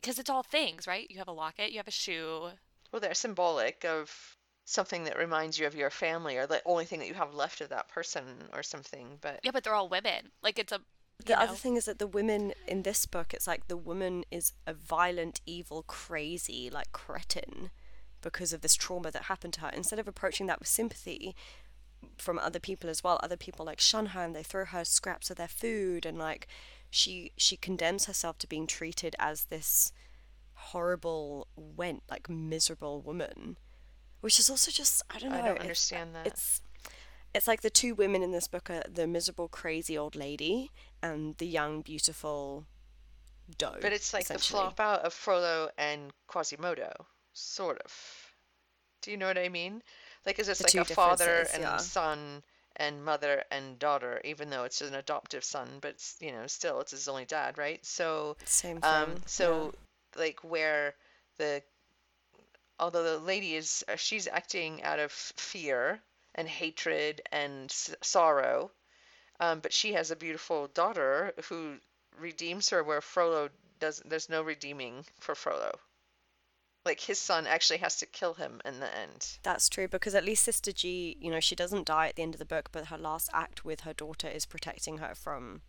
because it's all things, right? You have a locket, you have a shoe. Well, they're symbolic of something that reminds you of your family or the only thing that you have left of that person or something. But Yeah, but they're all women. Like it's a you The other thing is that the women in this book, it's like the woman is a violent, evil, crazy, like cretin because of this trauma that happened to her. Instead of approaching that with sympathy from other people as well, other people like shun her and they throw her scraps of their food and like she she condemns herself to being treated as this horrible went like miserable woman which is also just i don't know I don't it's- understand that. it's it's like the two women in this book are the miserable crazy old lady and the young beautiful doe But it's like the flop out of Frollo and Quasimodo, sort of. Do you know what I mean? Like, is it's The like a father and yeah. son and mother and daughter, even though it's an adoptive son, but it's, you know, still it's his only dad, right? So, same thing um, so like where the, although the lady is, uh, she's acting out of fear and hatred and s- sorrow, um, but she has a beautiful daughter who redeems her where Frollo does there's no redeeming for Frollo. Like his son actually has to kill him in the end. That's true because at least Sister G, you know, she doesn't die at the end of the book, but her last act with her daughter is protecting her from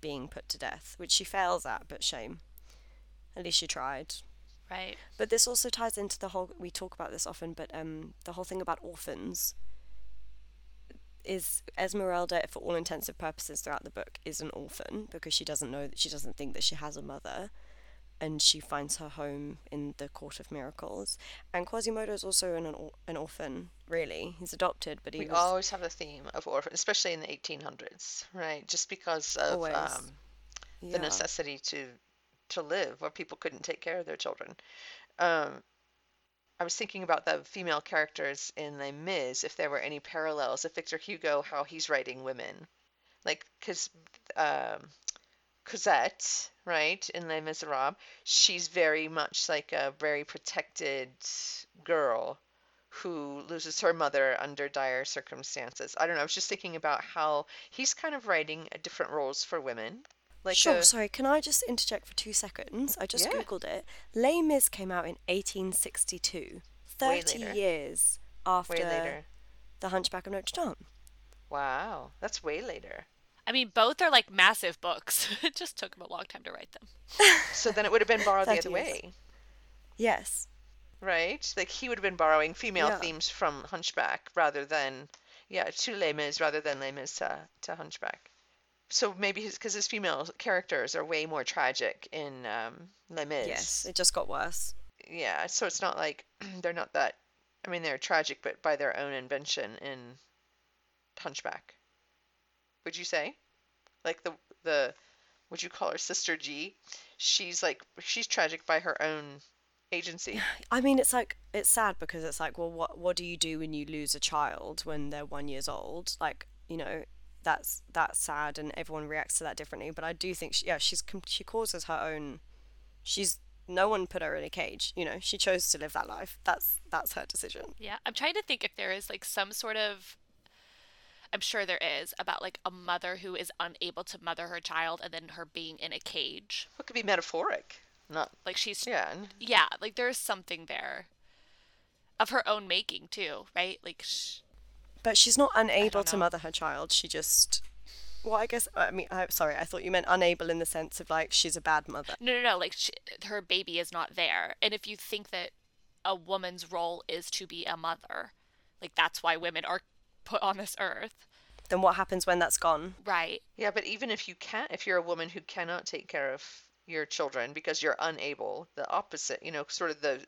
being put to death, which she fails at, but shame. At least she tried. right. But this also ties into the whole we talk about this often, but um the whole thing about orphans is Esmeralda for all intensive purposes throughout the book is an orphan because she doesn't know that she doesn't think that she has a mother and she finds her home in the court of miracles and Quasimodo is also an an orphan really he's adopted but he We was always have the theme of orphan, especially in the 1800s, right? Just because of um, the necessity to to live, where people couldn't take care of their children. Um, I was thinking about the female characters in Les Mis, if there were any parallels, if Victor Hugo, how he's writing women. Like, because um, Cosette, right, in Les Miserables, she's very much like a very protected girl who loses her mother under dire circumstances. I don't know. I was just thinking about how he's kind of writing different roles for women. Like sure, a... sorry, can I just interject for two seconds? I just yeah. googled it. Les Mis came out in 1862, 30 years after The Hunchback of Notre Dame. Wow, that's way later. I mean, both are like massive books. it just took them a long time to write them. so then it would have been borrowed the other years. way. Yes. Right? Like he would have been borrowing female yeah. themes from Hunchback rather than, yeah, to Les Mis rather than Les Mis to, to Hunchback so maybe because his, his, female characters are way more tragic in um, Les Mis. Yes, it just got worse. Yeah, so it's not like they're not that. I mean, they're tragic, but by their own invention in Hunchback. Would you say, like the the, would you call her Sister G? She's like she's tragic by her own agency. I mean, it's like it's sad because it's like, well, what what do you do when you lose a child when they're one years old? Like, you know, that's that's sad and everyone reacts to that differently but i do think she, yeah she's she causes her own she's no one put her in a cage you know? She chose to live that life. That's that's her decision. Yeah i'm trying to think if there is like some sort of i'm sure there is about like a mother who is unable to mother her child and then her being in a cage. What could be metaphoric. Not like she's yeah. Yeah like there's something there of her own making too right? Like sh- but she's not unable to mother her child. She just well, I guess I mean, I'm sorry. I thought you meant unable in the sense of like she's a bad mother. No, no, no. Like she, her baby is not there, and if you think that a woman's role is to be a mother, like that's why women are put on this earth. Then what happens when that's gone? Right. Yeah, but even if you can't, if you're a woman who cannot take care of your children because you're unable, the opposite, you know, sort of the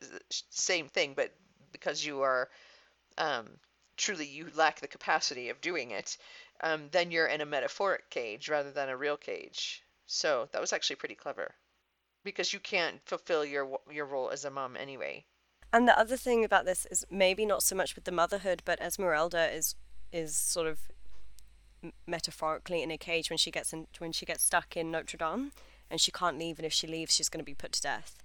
same thing, but because you are um, truly you lack the capacity of doing it, um, then you're in a metaphoric cage rather than a real cage. So that was actually pretty clever, because you can't fulfill your your role as a mom anyway. And the other thing about this is maybe not so much with the motherhood, but Esmeralda is is sort of metaphorically in a cage when she gets in, when she gets stuck in Notre Dame, and she can't leave, and if she leaves, she's going to be put to death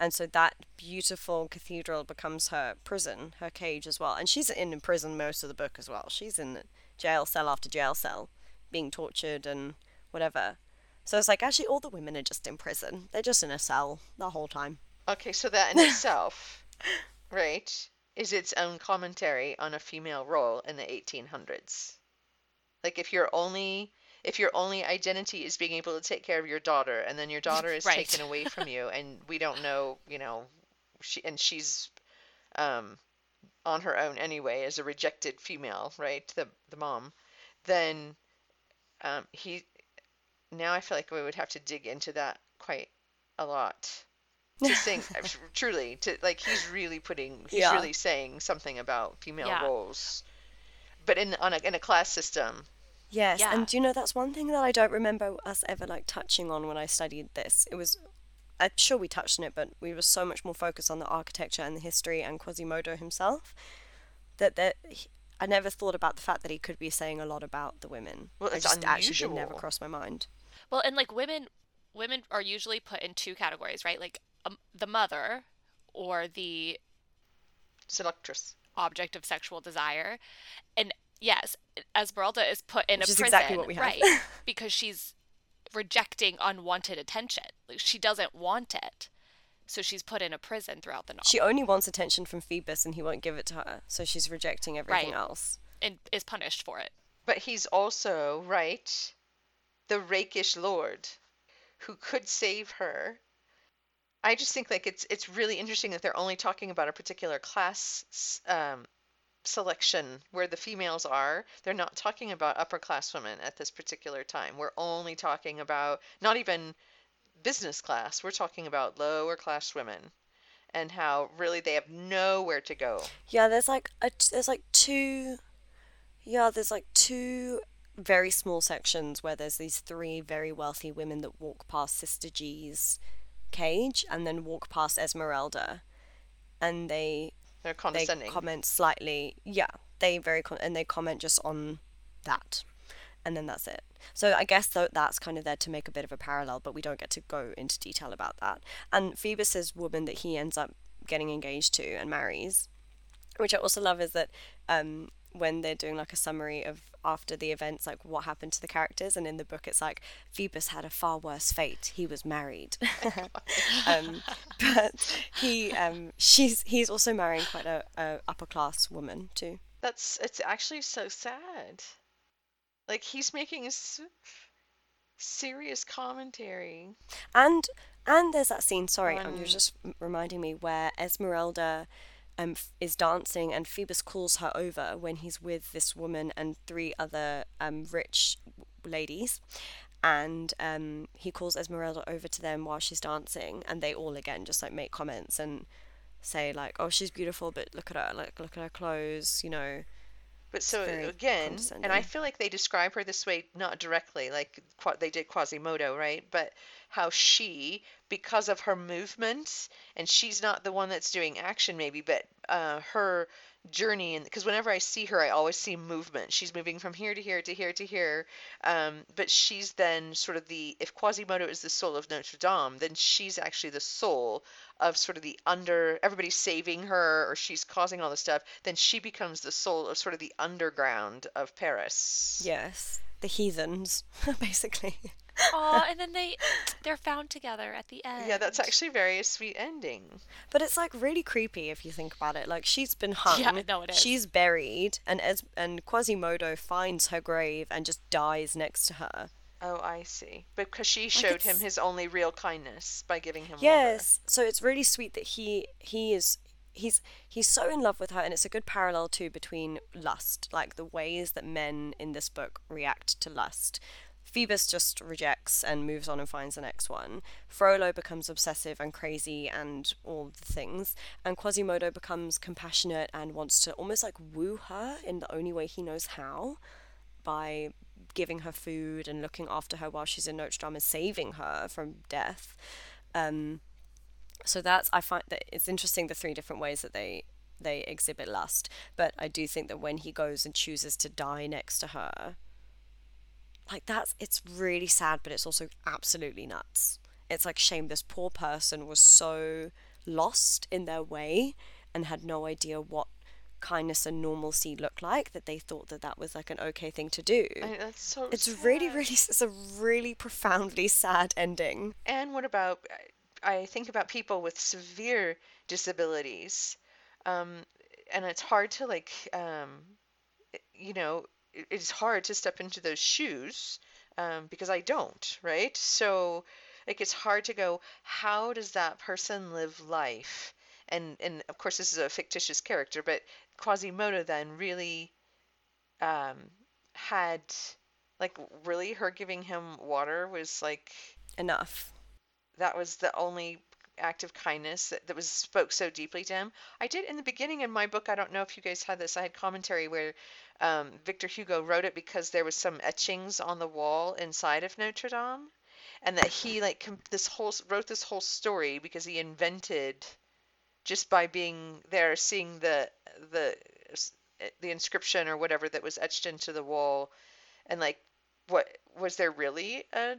and so that beautiful cathedral becomes her prison, her cage as well. And she's in prison most of the book as well. She's in jail cell after jail cell, being tortured and whatever. So it's like actually all the women are just in prison. They're just in a cell the whole time. Okay, so that in itself, right, is its own commentary on a female role in the 1800s. Like if you're only if your only identity is being able to take care of your daughter and then your daughter is right. taken away from you and we don't know you know she and she's um on her own anyway as a rejected female right the the mom then um he now i feel like we would have to dig into that quite a lot to think truly to like he's really putting he's yeah. really saying something about female yeah. roles but in on a, in a class system Yes, yeah. and do you know that's one thing that I don't remember us ever like touching on when I studied this. It was I'm sure we touched on it, but we were so much more focused on the architecture and the history and Quasimodo himself that that I never thought about the fact that he could be saying a lot about the women. Well, it's I just unusual. actually never crossed my mind. Well, and like women, women are usually put in two categories, right? Like um, the mother or the seductress object of sexual desire, and yes, Esmeralda is put in Which a prison, exactly what we have. right? because she's rejecting unwanted attention. Like, she doesn't want it, so she's put in a prison throughout the novel. She only wants attention from Phoebus, and he won't give it to her, so she's rejecting everything right. else and is punished for it. But he's also right, the rakish lord, who could save her. I just think like it's it's really interesting that they're only talking about a particular class um, selection where the females are, they're not talking about upper class women at this particular time. We're only talking about not even business class, we're talking about lower class women and how really they have nowhere to go. Yeah, there's like a, there's like two yeah, there's like two very small sections where there's these three very wealthy women that walk past Sister G's cage and then walk past Esmeralda, and they They're they comment slightly. Yeah, they very con- and they comment just on that, and then that's it. So I guess tho- that's kind of there to make a bit of a parallel, but we don't get to go into detail about that. And Phoebus's woman that he ends up getting engaged to and marries, which I also love is that um, when they're doing like a summary of after the events, like what happened to the characters, and in the book it's like Phoebus had a far worse fate. He was married, um, but he um, she's he's also marrying quite a, a upper class woman too. That's it's actually so sad. Like he's making a s- serious commentary. And and there's that scene. Sorry, um, you're just reminding me where Esmeralda um, is dancing and Phoebus calls her over when he's with this woman and three other um, rich ladies. And um, he calls Esmeralda over to them while she's dancing, and they all again just like make comments and say like, "Oh, she's beautiful, but look at her, like look at her clothes," you know. But so again, and I feel like they describe her this way not directly, like they did Quasimodo, right? But how she, because of her movement, and she's not the one that's doing action, maybe, but uh, her journey, and because whenever I see her, I always see movement. She's moving from here to here to here to here. Um, but she's then sort of the, if Quasimodo is the soul of Notre Dame, then she's actually the soul of sort of the under everybody's saving her or she's causing all this stuff then she becomes the soul of sort of the underground of paris Yes, the heathens, basically. Oh, and then they they're found together at the end. yeah that's actually very sweet ending But it's like really creepy if you think about it. Like she's been hung. Yeah, no, it is. She's buried, and as and Quasimodo finds her grave and just dies next to her. oh i see because she showed him his only real kindness by giving him water. Yes. So it's really sweet that he he is he's he's so in love with her, and it's a good parallel too between lust, like the ways that men in this book react to lust. Phoebus just rejects and moves on and finds the next one. Frollo becomes obsessive and crazy and all the things. And Quasimodo becomes compassionate and wants to almost like woo her in the only way he knows how by giving her food and looking after her while she's in Notre Dame and saving her from death. Um, so that's I find that it's interesting the three different ways that they they exhibit lust. But I do think that when he goes and chooses to die next to her, like that's it's really sad, but it's also absolutely nuts. It's like shame this poor person was so lost in their way and had no idea what kindness and normalcy looked like that they thought that that was like an okay thing to do. I, that's so It's really, really, it's a really profoundly sad ending. And what about, I think about people with severe disabilities, um, and it's hard to like, um, you know, it- it's hard to step into those shoes um, because I don't, right? So, like, it's hard to go, how does that person live life? And and of course, this is a fictitious character, but Quasimodo then really um, had, like, really her giving him water was like Enough. that was the only act of kindness that, that was spoke so deeply to him. I did in the beginning in my book. I don't know if you guys had this. I had commentary where um, Victor Hugo wrote it because there was some etchings on the wall inside of Notre Dame, and that he like com- this whole wrote this whole story because he invented just by being there, seeing the the the inscription or whatever that was etched into the wall, and like what was there really a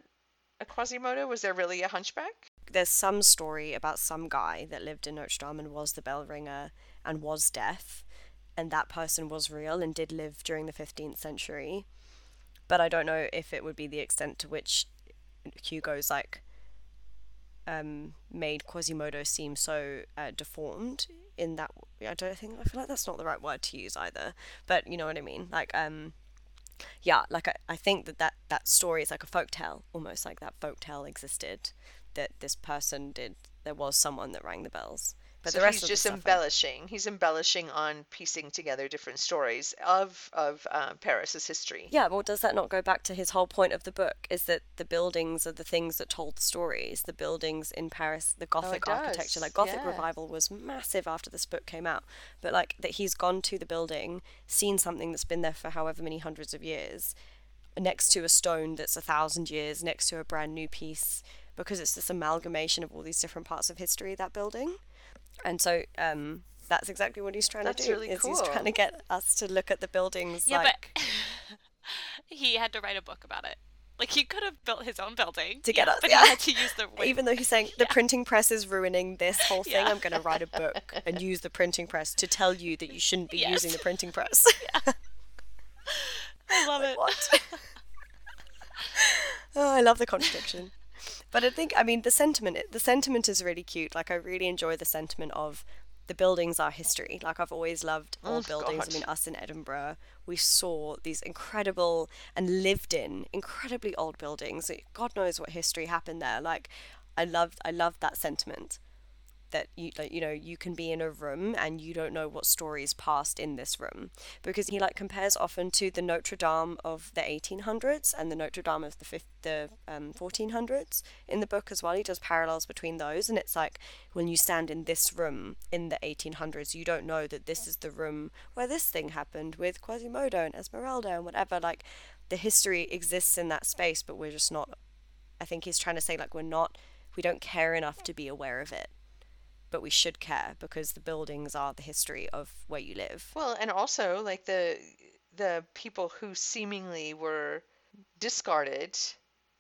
a Quasimodo? Was there really a hunchback? There's some story about some guy that lived in Notre Dame and was the bell ringer and was deaf, and that person was real and did live during the 15th century. But I don't know if it would be the extent to which Hugo's like um, made Quasimodo seem so uh, deformed in that I don't think I feel like that's not the right word to use either but you know what I mean like um yeah like I, I think that, that that story is like a folk tale almost like that folk tale existed that this person did there was someone that rang the bells but so the rest he's just the stuff I- embellishing. He's embellishing on piecing together different stories of of uh, Paris's history. Yeah, well, does that not go back to his whole point of the book? Is that the buildings are the things that told stories. The buildings in Paris, the Gothic architecture, like Gothic yeah. revival was massive after this book came out. But like that he's gone to the building, seen something that's been there for however many hundreds of years, next to a stone that's a thousand years, next to a brand new piece. because it's this amalgamation of all these different parts of history that building and so um that's exactly what he's trying That's to do really is he's trying to get us to look at the buildings Yeah, like but he had to write a book about it. Like he could have built his own building To get yeah, us- but yeah. he had to use the even though he's saying the printing press is ruining this whole thing, Yeah. I'm going to write a book and use the printing press to tell you that you shouldn't be Yes. using the printing press. I love it. what? oh, I love the contradiction. But I think, I mean, the sentiment, the sentiment is really cute. Like, I really enjoy the sentiment of the buildings are history. Like, I've always loved oh, old Oh, buildings. God. I mean, us in Edinburgh, we saw these incredible and lived in incredibly old buildings. God knows what history happened there. Like, I loved, I loved that sentiment that you like, you know you can be in a room and you don't know what stories passed in this room. Because he like compares often to the Notre Dame of the 1800s and the Notre Dame of the fif- the um, 1400s in the book as well. He does parallels between those and it's like when you stand in this room in the 1800s you don't know that this is the room where this thing happened with Quasimodo and Esmeralda and whatever. Like the history exists in that space but we're just not I think he's trying to say like we're not we don't care enough to be aware of it but we should care because the buildings are the history of where you live. Well, and also like the the people who seemingly were discarded,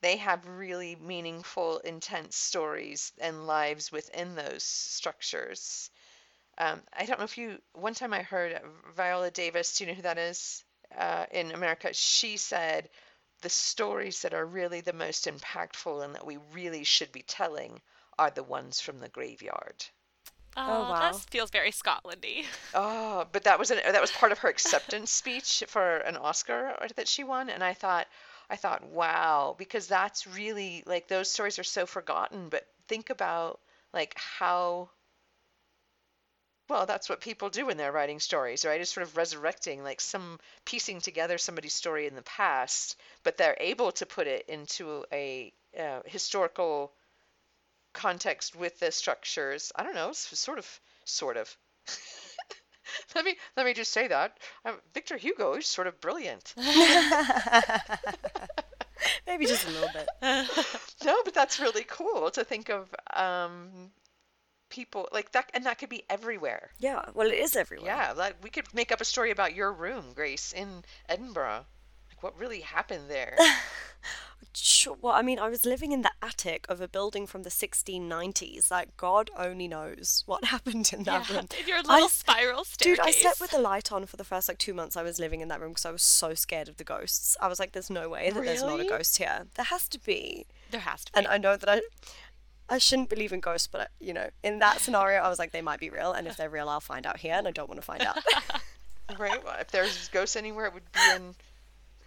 they have really meaningful, intense stories and lives within those structures. Um, I don't know if you. One time I heard Viola Davis. Do you know who that is? Uh, in America, she said the stories that are really the most impactful and that we really should be telling are the ones from the graveyard. Oh, wow. That feels very Scotlandy. Oh, but that was an, that was part of her acceptance speech for an Oscar that she won, and I thought, I thought, wow, because that's really like those stories are so forgotten. But think about like how, well, that's what people do when they're writing stories, right? Is sort of resurrecting, like some piecing together somebody's story in the past, but they're able to put it into a uh, historical context with the structures. I don't know, sort of, sort of. let me let me just say that um, Victor Hugo is sort of brilliant. Maybe just a little bit. no, but that's really cool to think of um, people like that, and that could be everywhere. Yeah, well, it is everywhere. Yeah, like we could make up a story about your room, Grace, in Edinburgh. What really happened there? Sure. Well, I mean, I was living in the attic of a building from the 1690s. Like, God only knows what happened in that yeah, room. in your little s- spiral staircase. Dude, I slept with the light on for the first like two months I was living in that room because I was so scared of the ghosts. I was like, there's no way that there's not a ghost here. There has to be. There has to be. And I know that I. I shouldn't believe in ghosts, but I, you know, in that scenario, I was like, they might be real, and if they're real, I'll find out here, and I don't want to find out. right? Well, if there's ghosts anywhere, it would be in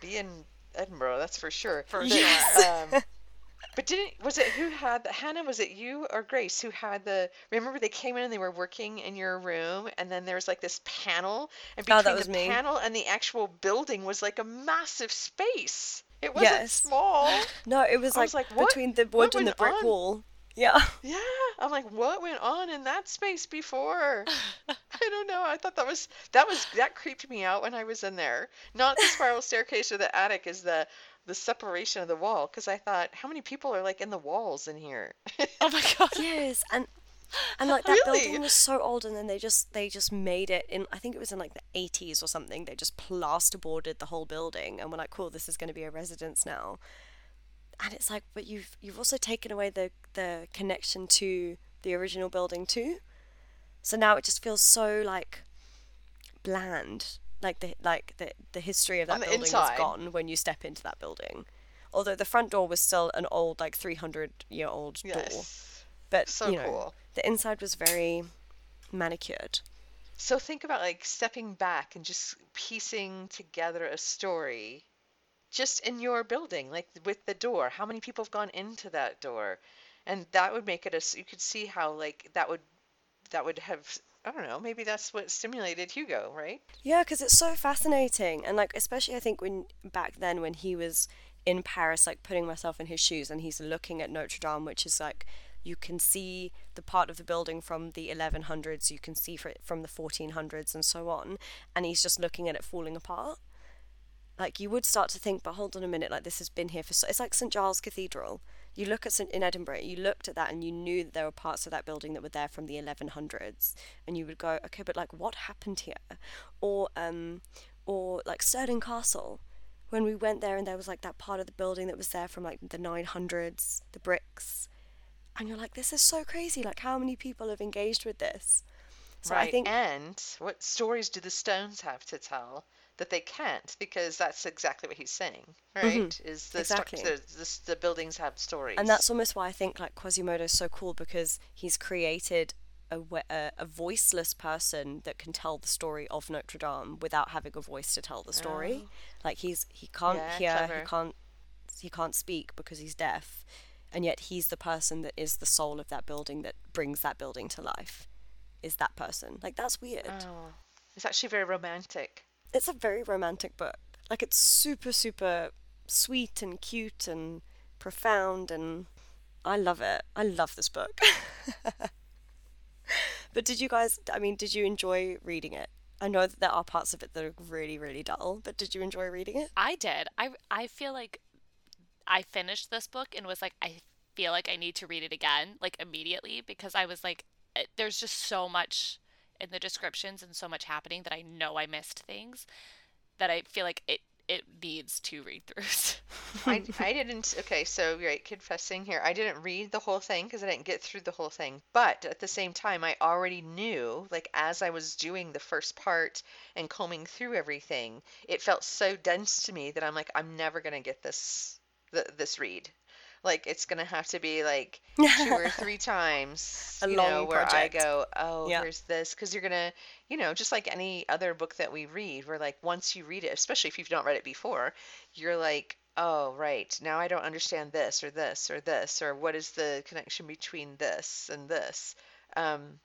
be in Edinburgh. That's for sure. For But, sure. Um, but didn't was it who had the Hannah? Was it you or Grace who had the? Remember they came in and they were working in your room, and then there was like this panel, and Oh, between was the me. panel and the actual building was like a massive space. It wasn't Yes. small. No, it was I like, was like, between the wood and the brick on? wall. Yeah. Yeah, I'm like, what went on in that space before? I don't know. I thought that was that was that creeped me out when I was in there. Not the spiral staircase or the attic, is the the separation of the wall. Because I thought, how many people are like in the walls in here? oh my god. Yes, and and like that Really? building was so old, and then they just they just made it in. I think it was in like the eighties or something. They just plasterboarded the whole building, and we're like, cool, this is going to be a residence now. And it's like, but you've you've also taken away the the connection to the original building too. So now it just feels so like bland. Like the like the the history of that building inside. is gone when you step into that building. Although the front door was still an old like three hundred year old door. yes. But So you know, cool. the inside was very manicured. So think about like stepping back and just piecing together a story just in your building, like with the door. How many people have gone into that door? And that would make it a you could see how like that would that would have I don't know, maybe that's what stimulated Hugo, right? Yeah, because it's so fascinating, and like especially I think when back then when he was in Paris, like putting myself in his shoes, and he's looking at Notre Dame, which is like you can see the part of the building from the 1100s, you can see fr- from the 1400s, and so on, and he's just looking at it falling apart. Like you would start to think, but hold on a minute, like this has been here for so. It's like St Giles Cathedral. You look at St in Edinburgh, you looked at that and you knew that there were parts of that building that were there from the 1100s, and you would go, okay, but like what happened here, or um, or like Stirling Castle, when we went there and there was like that part of the building that was there from like the 900s, the bricks, and you're like, this is so crazy. Like how many people have engaged with this? So right. I think, and what stories do the stones have to tell? That they can't because that's exactly what he's saying, right? Mm-hmm. Is the, exactly. the, the, the buildings have stories, and that's almost why I think like Quasimodo is so cool because he's created a, a, a, voiceless person that can tell the story of Notre Dame without having a voice to tell the story. Oh. Like he's he can't yeah, hear, clever. he can't he can't speak because he's deaf, and yet he's the person that is the soul of that building that brings that building to life. Is that person like that's weird? Oh, it's actually very romantic it's a very romantic book. Like it's super super sweet and cute and profound and I love it. I love this book. but did you guys I mean did you enjoy reading it? I know that there are parts of it that are really really dull, but did you enjoy reading it? I did. I I feel like I finished this book and was like I feel like I need to read it again like immediately because I was like it, there's just so much in the descriptions and so much happening that I know I missed things that I feel like it it needs two read throughs. I, I didn't. Okay, so right, confessing here, I didn't read the whole thing because I didn't get through the whole thing. But at the same time, I already knew, like as I was doing the first part and combing through everything, it felt so dense to me that I'm like, I'm never gonna get this the, this read. Like it's gonna have to be like two or three times, a you long know, where project. I go, oh, yeah. here's this, because you're gonna, you know, just like any other book that we read, where like once you read it, especially if you've not read it before, you're like, oh, right, now I don't understand this or this or this or what is the connection between this and this. Um,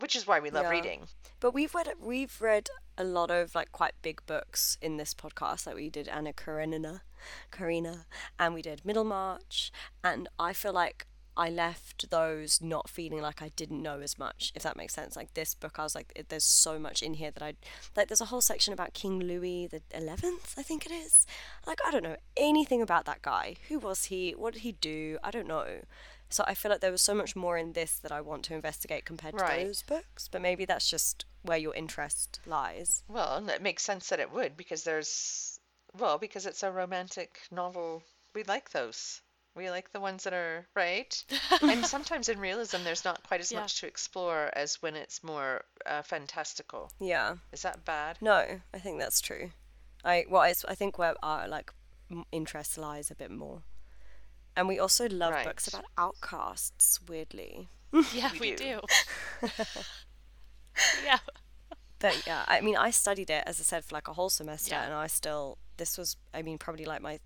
which is why we love yeah. reading. But we've read we've read a lot of like quite big books in this podcast. Like we did Anna Karenina, Karina, and we did Middlemarch, and I feel like I left those not feeling like I didn't know as much, if that makes sense. Like this book, I was like, there's so much in here that I like. There's a whole section about King Louis the Eleventh, I think it is. Like I don't know anything about that guy. Who was he? What did he do? I don't know. So I feel like there was so much more in this that I want to investigate compared to right. those books. But maybe that's just where your interest lies. Well, it makes sense that it would because there's well because it's a romantic novel. We like those. We like the ones that are right. and sometimes in realism, there's not quite as yeah. much to explore as when it's more uh, fantastical. Yeah. Is that bad? No, I think that's true. I well, I, I think where our like interest lies a bit more. And we also love right. books about outcasts, weirdly. Yeah, we, we do. do. yeah. But yeah, I mean, I studied it, as I said, for like a whole semester, yeah. and I still, this was, I mean, probably like my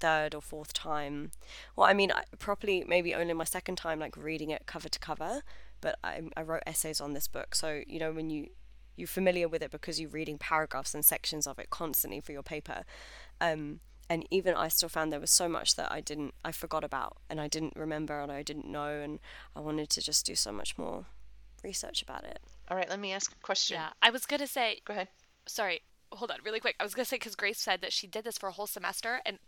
third or fourth time. Well, I mean, I, properly, maybe only my second time, like reading it cover to cover, but I, I wrote essays on this book. So, you know, when you, you're familiar with it because you're reading paragraphs and sections of it constantly for your paper. Um, and even I still found there was so much that I didn't I forgot about and I didn't remember and I didn't know and I wanted to just do so much more research about it. All right, let me ask a question. Yeah, I was gonna say. Go ahead. Sorry, hold on, really quick. I was gonna say because Grace said that she did this for a whole semester, and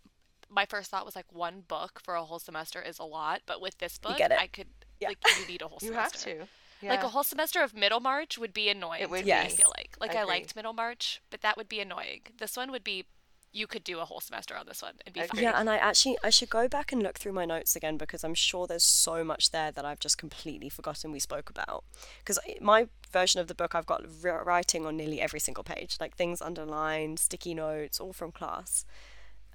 my first thought was like one book for a whole semester is a lot, but with this book, I could yeah. like you need a whole semester. You have to. Yeah. Like a whole semester of Middlemarch would be annoying. It would. Yes. I feel like like I, I liked Middlemarch, but that would be annoying. This one would be you could do a whole semester on this one and be fine. Yeah, and I actually I should go back and look through my notes again because I'm sure there's so much there that I've just completely forgotten we spoke about. Because my version of the book I've got writing on nearly every single page, like things underlined, sticky notes, all from class.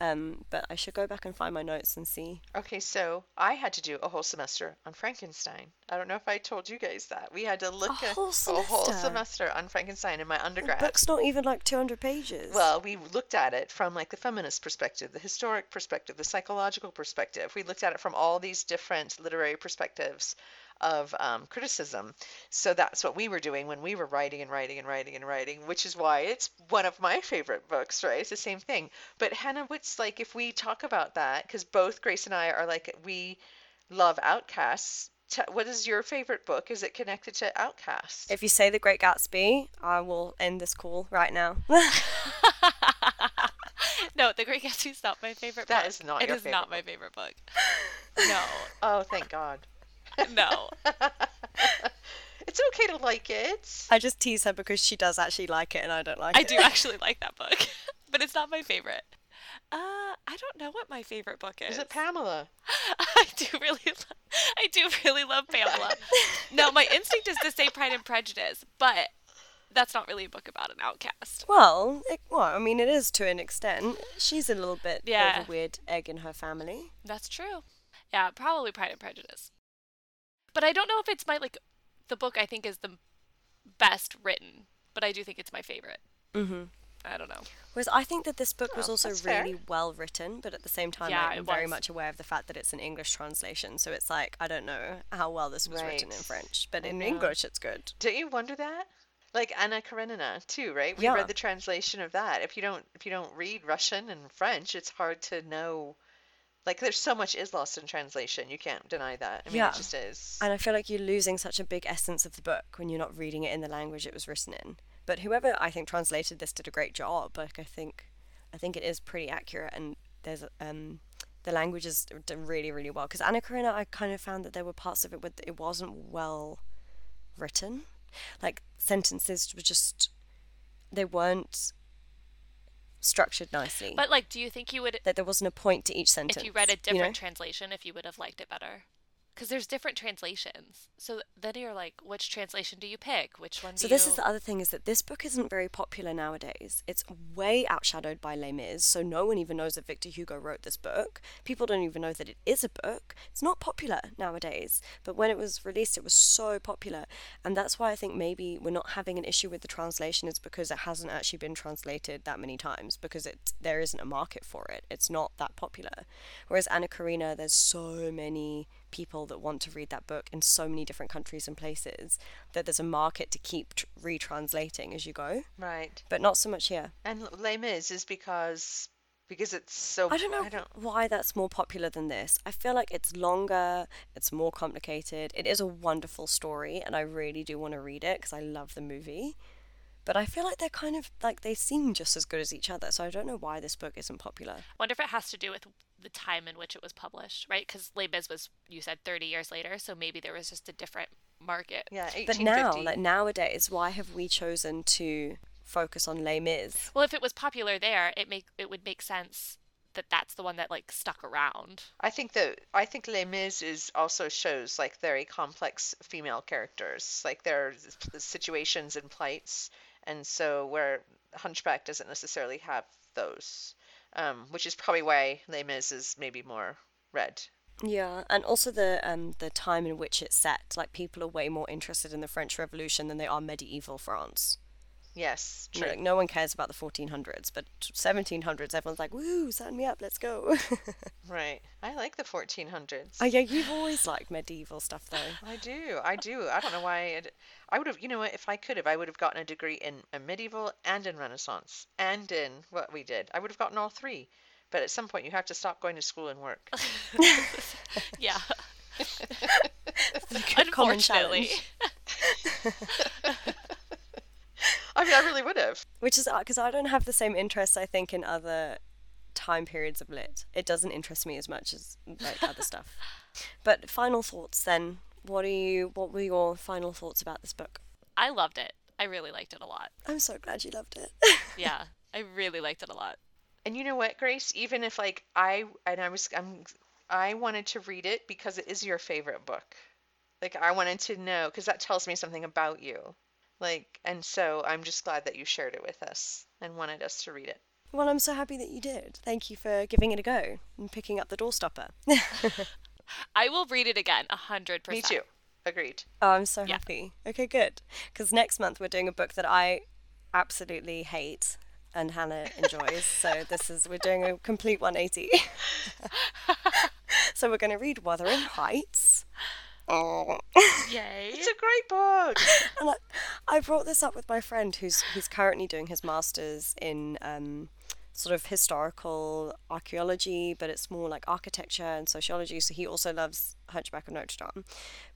Um, but I should go back and find my notes and see. Okay, so I had to do a whole semester on Frankenstein. I don't know if I told you guys that. We had to look a at whole a whole semester on Frankenstein in my undergrad. The book's not even like 200 pages. Well, we looked at it from like the feminist perspective, the historic perspective, the psychological perspective. We looked at it from all these different literary perspectives of um, criticism. So that's what we were doing when we were writing and writing and writing and writing, which is why it's one of my favorite books, right? It's the same thing. But Hannah, what's like if we talk about that, because both Grace and I are like, we love Outcasts. what is your favorite book? Is it connected to Outcasts? If you say The Great Gatsby, I will end this call right now. No, The Great Gatsby is not my favorite That book. is not It your is not favorite my favorite book. No. Oh, thank God. No. It's okay to like it. I just tease her because she does actually like it and I don't like I it. I do actually like that book, but it's not my favorite. Uh, I don't know what my favorite book is. Is it Pamela? I do really, lo- I do really love Pamela. no, my instinct is to say Pride and Prejudice, but that's not really a book about an outcast. Well, it, well, I mean, it is to an extent. She's a little bit Yeah. of a weird egg in her family. That's true. Yeah, probably Pride and Prejudice. But I don't know if it's my like the book I think is the best written, but I do think it's my favorite. Mm-hmm. I don't know. Whereas I think that this book was Oh, also that's fair. really well written, but at the same time, Yeah, I'm very much aware of the fact that it's an English translation. So it's like I don't know how well this was written in French, but I in know. English it's good. Don't you wonder that? Like Anna Karenina too, right? We Yeah. read the translation of that. If you don't if you don't read Russian and French, it's hard to know. Like there's so much is lost in translation. You can't deny that. I mean, Yeah. it just is. And I feel like you're losing such a big essence of the book when you're not reading it in the language it was written in. But whoever I think translated this did a great job. Like I think, I think it is pretty accurate, and there's um, the language is done really really well. Because Anna Karenina, I kind of found that there were parts of it where it wasn't well written, like sentences were just they weren't structured nicely. But like, do you think you would, that there wasn't a point to each sentence. if you read a you different know? translation, if you would have liked it better? Because there's different translations. So then you're like, which translation do you pick? Which one do So you? this is the other thing is that this book isn't very popular nowadays. It's way outshadowed by Les Mis, so no one even knows that Victor Hugo wrote this book. People don't even know that it is a book. It's not popular nowadays, but when it was released, it was so popular, and that's why I think maybe we're not having an issue with the translation is because it hasn't actually been translated that many times because it there isn't a market for it. It's not that popular. Whereas Anna Karenina, there's so many people that want to read that book in so many different countries and places that there's a market to keep tr- retranslating as you go, right. but not so much here. And Les Mis is because because it's so. I don't know I don't. why that's more popular than this. I feel like it's longer, it's more complicated. It is a wonderful story, and I really do want to read it because I love the movie. But I feel like they're kind of like they seem just as good as each other, so I don't know why this book isn't popular. I wonder if it has to do with the time in which it was published, right? Because Les Mis was, you said, 30 years later, so maybe there was just a different market. Yeah, But now, like nowadays, why have we chosen to focus on Les Mis? Well, if it was popular there, it make it would make sense that that's the one that like stuck around. I think that I think Les Mis is also shows like very complex female characters, like their situations and plights, and so where Hunchback doesn't necessarily have those, um, which is probably why Les Mis is maybe more read. Yeah, and also the um the time in which it's set. Like people are way more interested in the French Revolution than they are medieval France. Yes, true. like, no one cares about the 1400s, but 1700s, everyone's like, "Woo, sign me up, let's go." Right. I like the 1400s. oh yeah, you've always liked medieval stuff though. I do. I do. I don't know why. I'd, I would have, you know what, if I could have, I would have gotten a degree in a medieval and in Renaissance and in what we did. I would have gotten all three. But at some point, you have to stop going to school and work. Yeah, unfortunately. Challenge. I mean, I really would have. Which is because I don't have the same interest I think in other time periods of lit. It doesn't interest me as much as like other stuff. But final thoughts then. What are you? What were your final thoughts about this book? I loved it. I really liked it a lot. I'm so glad you loved it. Yeah, I really liked it a lot. And you know what, Grace? Even if like I and I was I'm I wanted to read it because it is your favorite book. Like I wanted to know because that tells me something about you. Like and so I'm just glad that you shared it with us and wanted us to read it. well, I'm so happy that you did. Thank you for giving it a go and picking up the doorstopper. I will read it again, a hundred Me percent. too. Agreed. Oh, I'm so Yeah. happy. Okay, good. Because next month we're doing a book that I absolutely hate and Hannah enjoys. so this is we're doing a complete 180. so we're going to read Wuthering Heights. Oh. Yay! It's a great book. And I, I brought this up with my friend who's who's currently doing his masters in um, sort of historical archaeology, but it's more like architecture and sociology. So he also loves Hunchback of Notre Dame.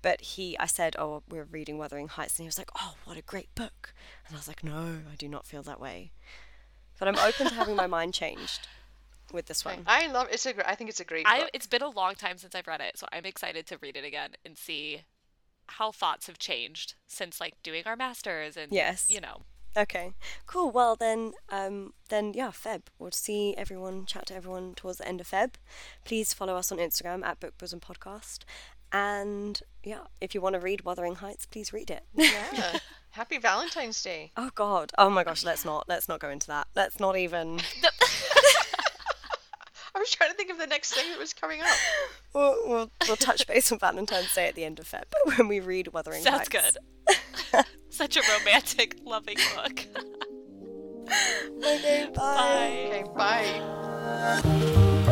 But he, I said, oh, we're reading Wuthering Heights, and he was like, oh, what a great book. And I was like, no, I do not feel that way. But I'm open to having my mind changed. With this Okay. one. I love it's a. gr- I think it's a great I book. it's been a long time since I've read it, so I'm excited to read it again and see how thoughts have changed since like doing our masters and Yes. you know. Okay, cool. Well then, um, then yeah, Feb. We'll see everyone, chat to everyone towards the end of Feb. Please follow us on Instagram at Book Bosom Podcast. And yeah, if you want to read Wuthering Heights, please read it. Yeah. Happy Valentine's Day. oh God. Oh my gosh. Let's not. Let's not go into that. Let's not even. I was trying to think of the next thing that was coming up. We'll, we'll, we'll touch base on Valentine's Day at the end of Feb when we read Wuthering Sounds Heights. good. Such a romantic, loving book. Okay. Bye. Bye. Okay, bye.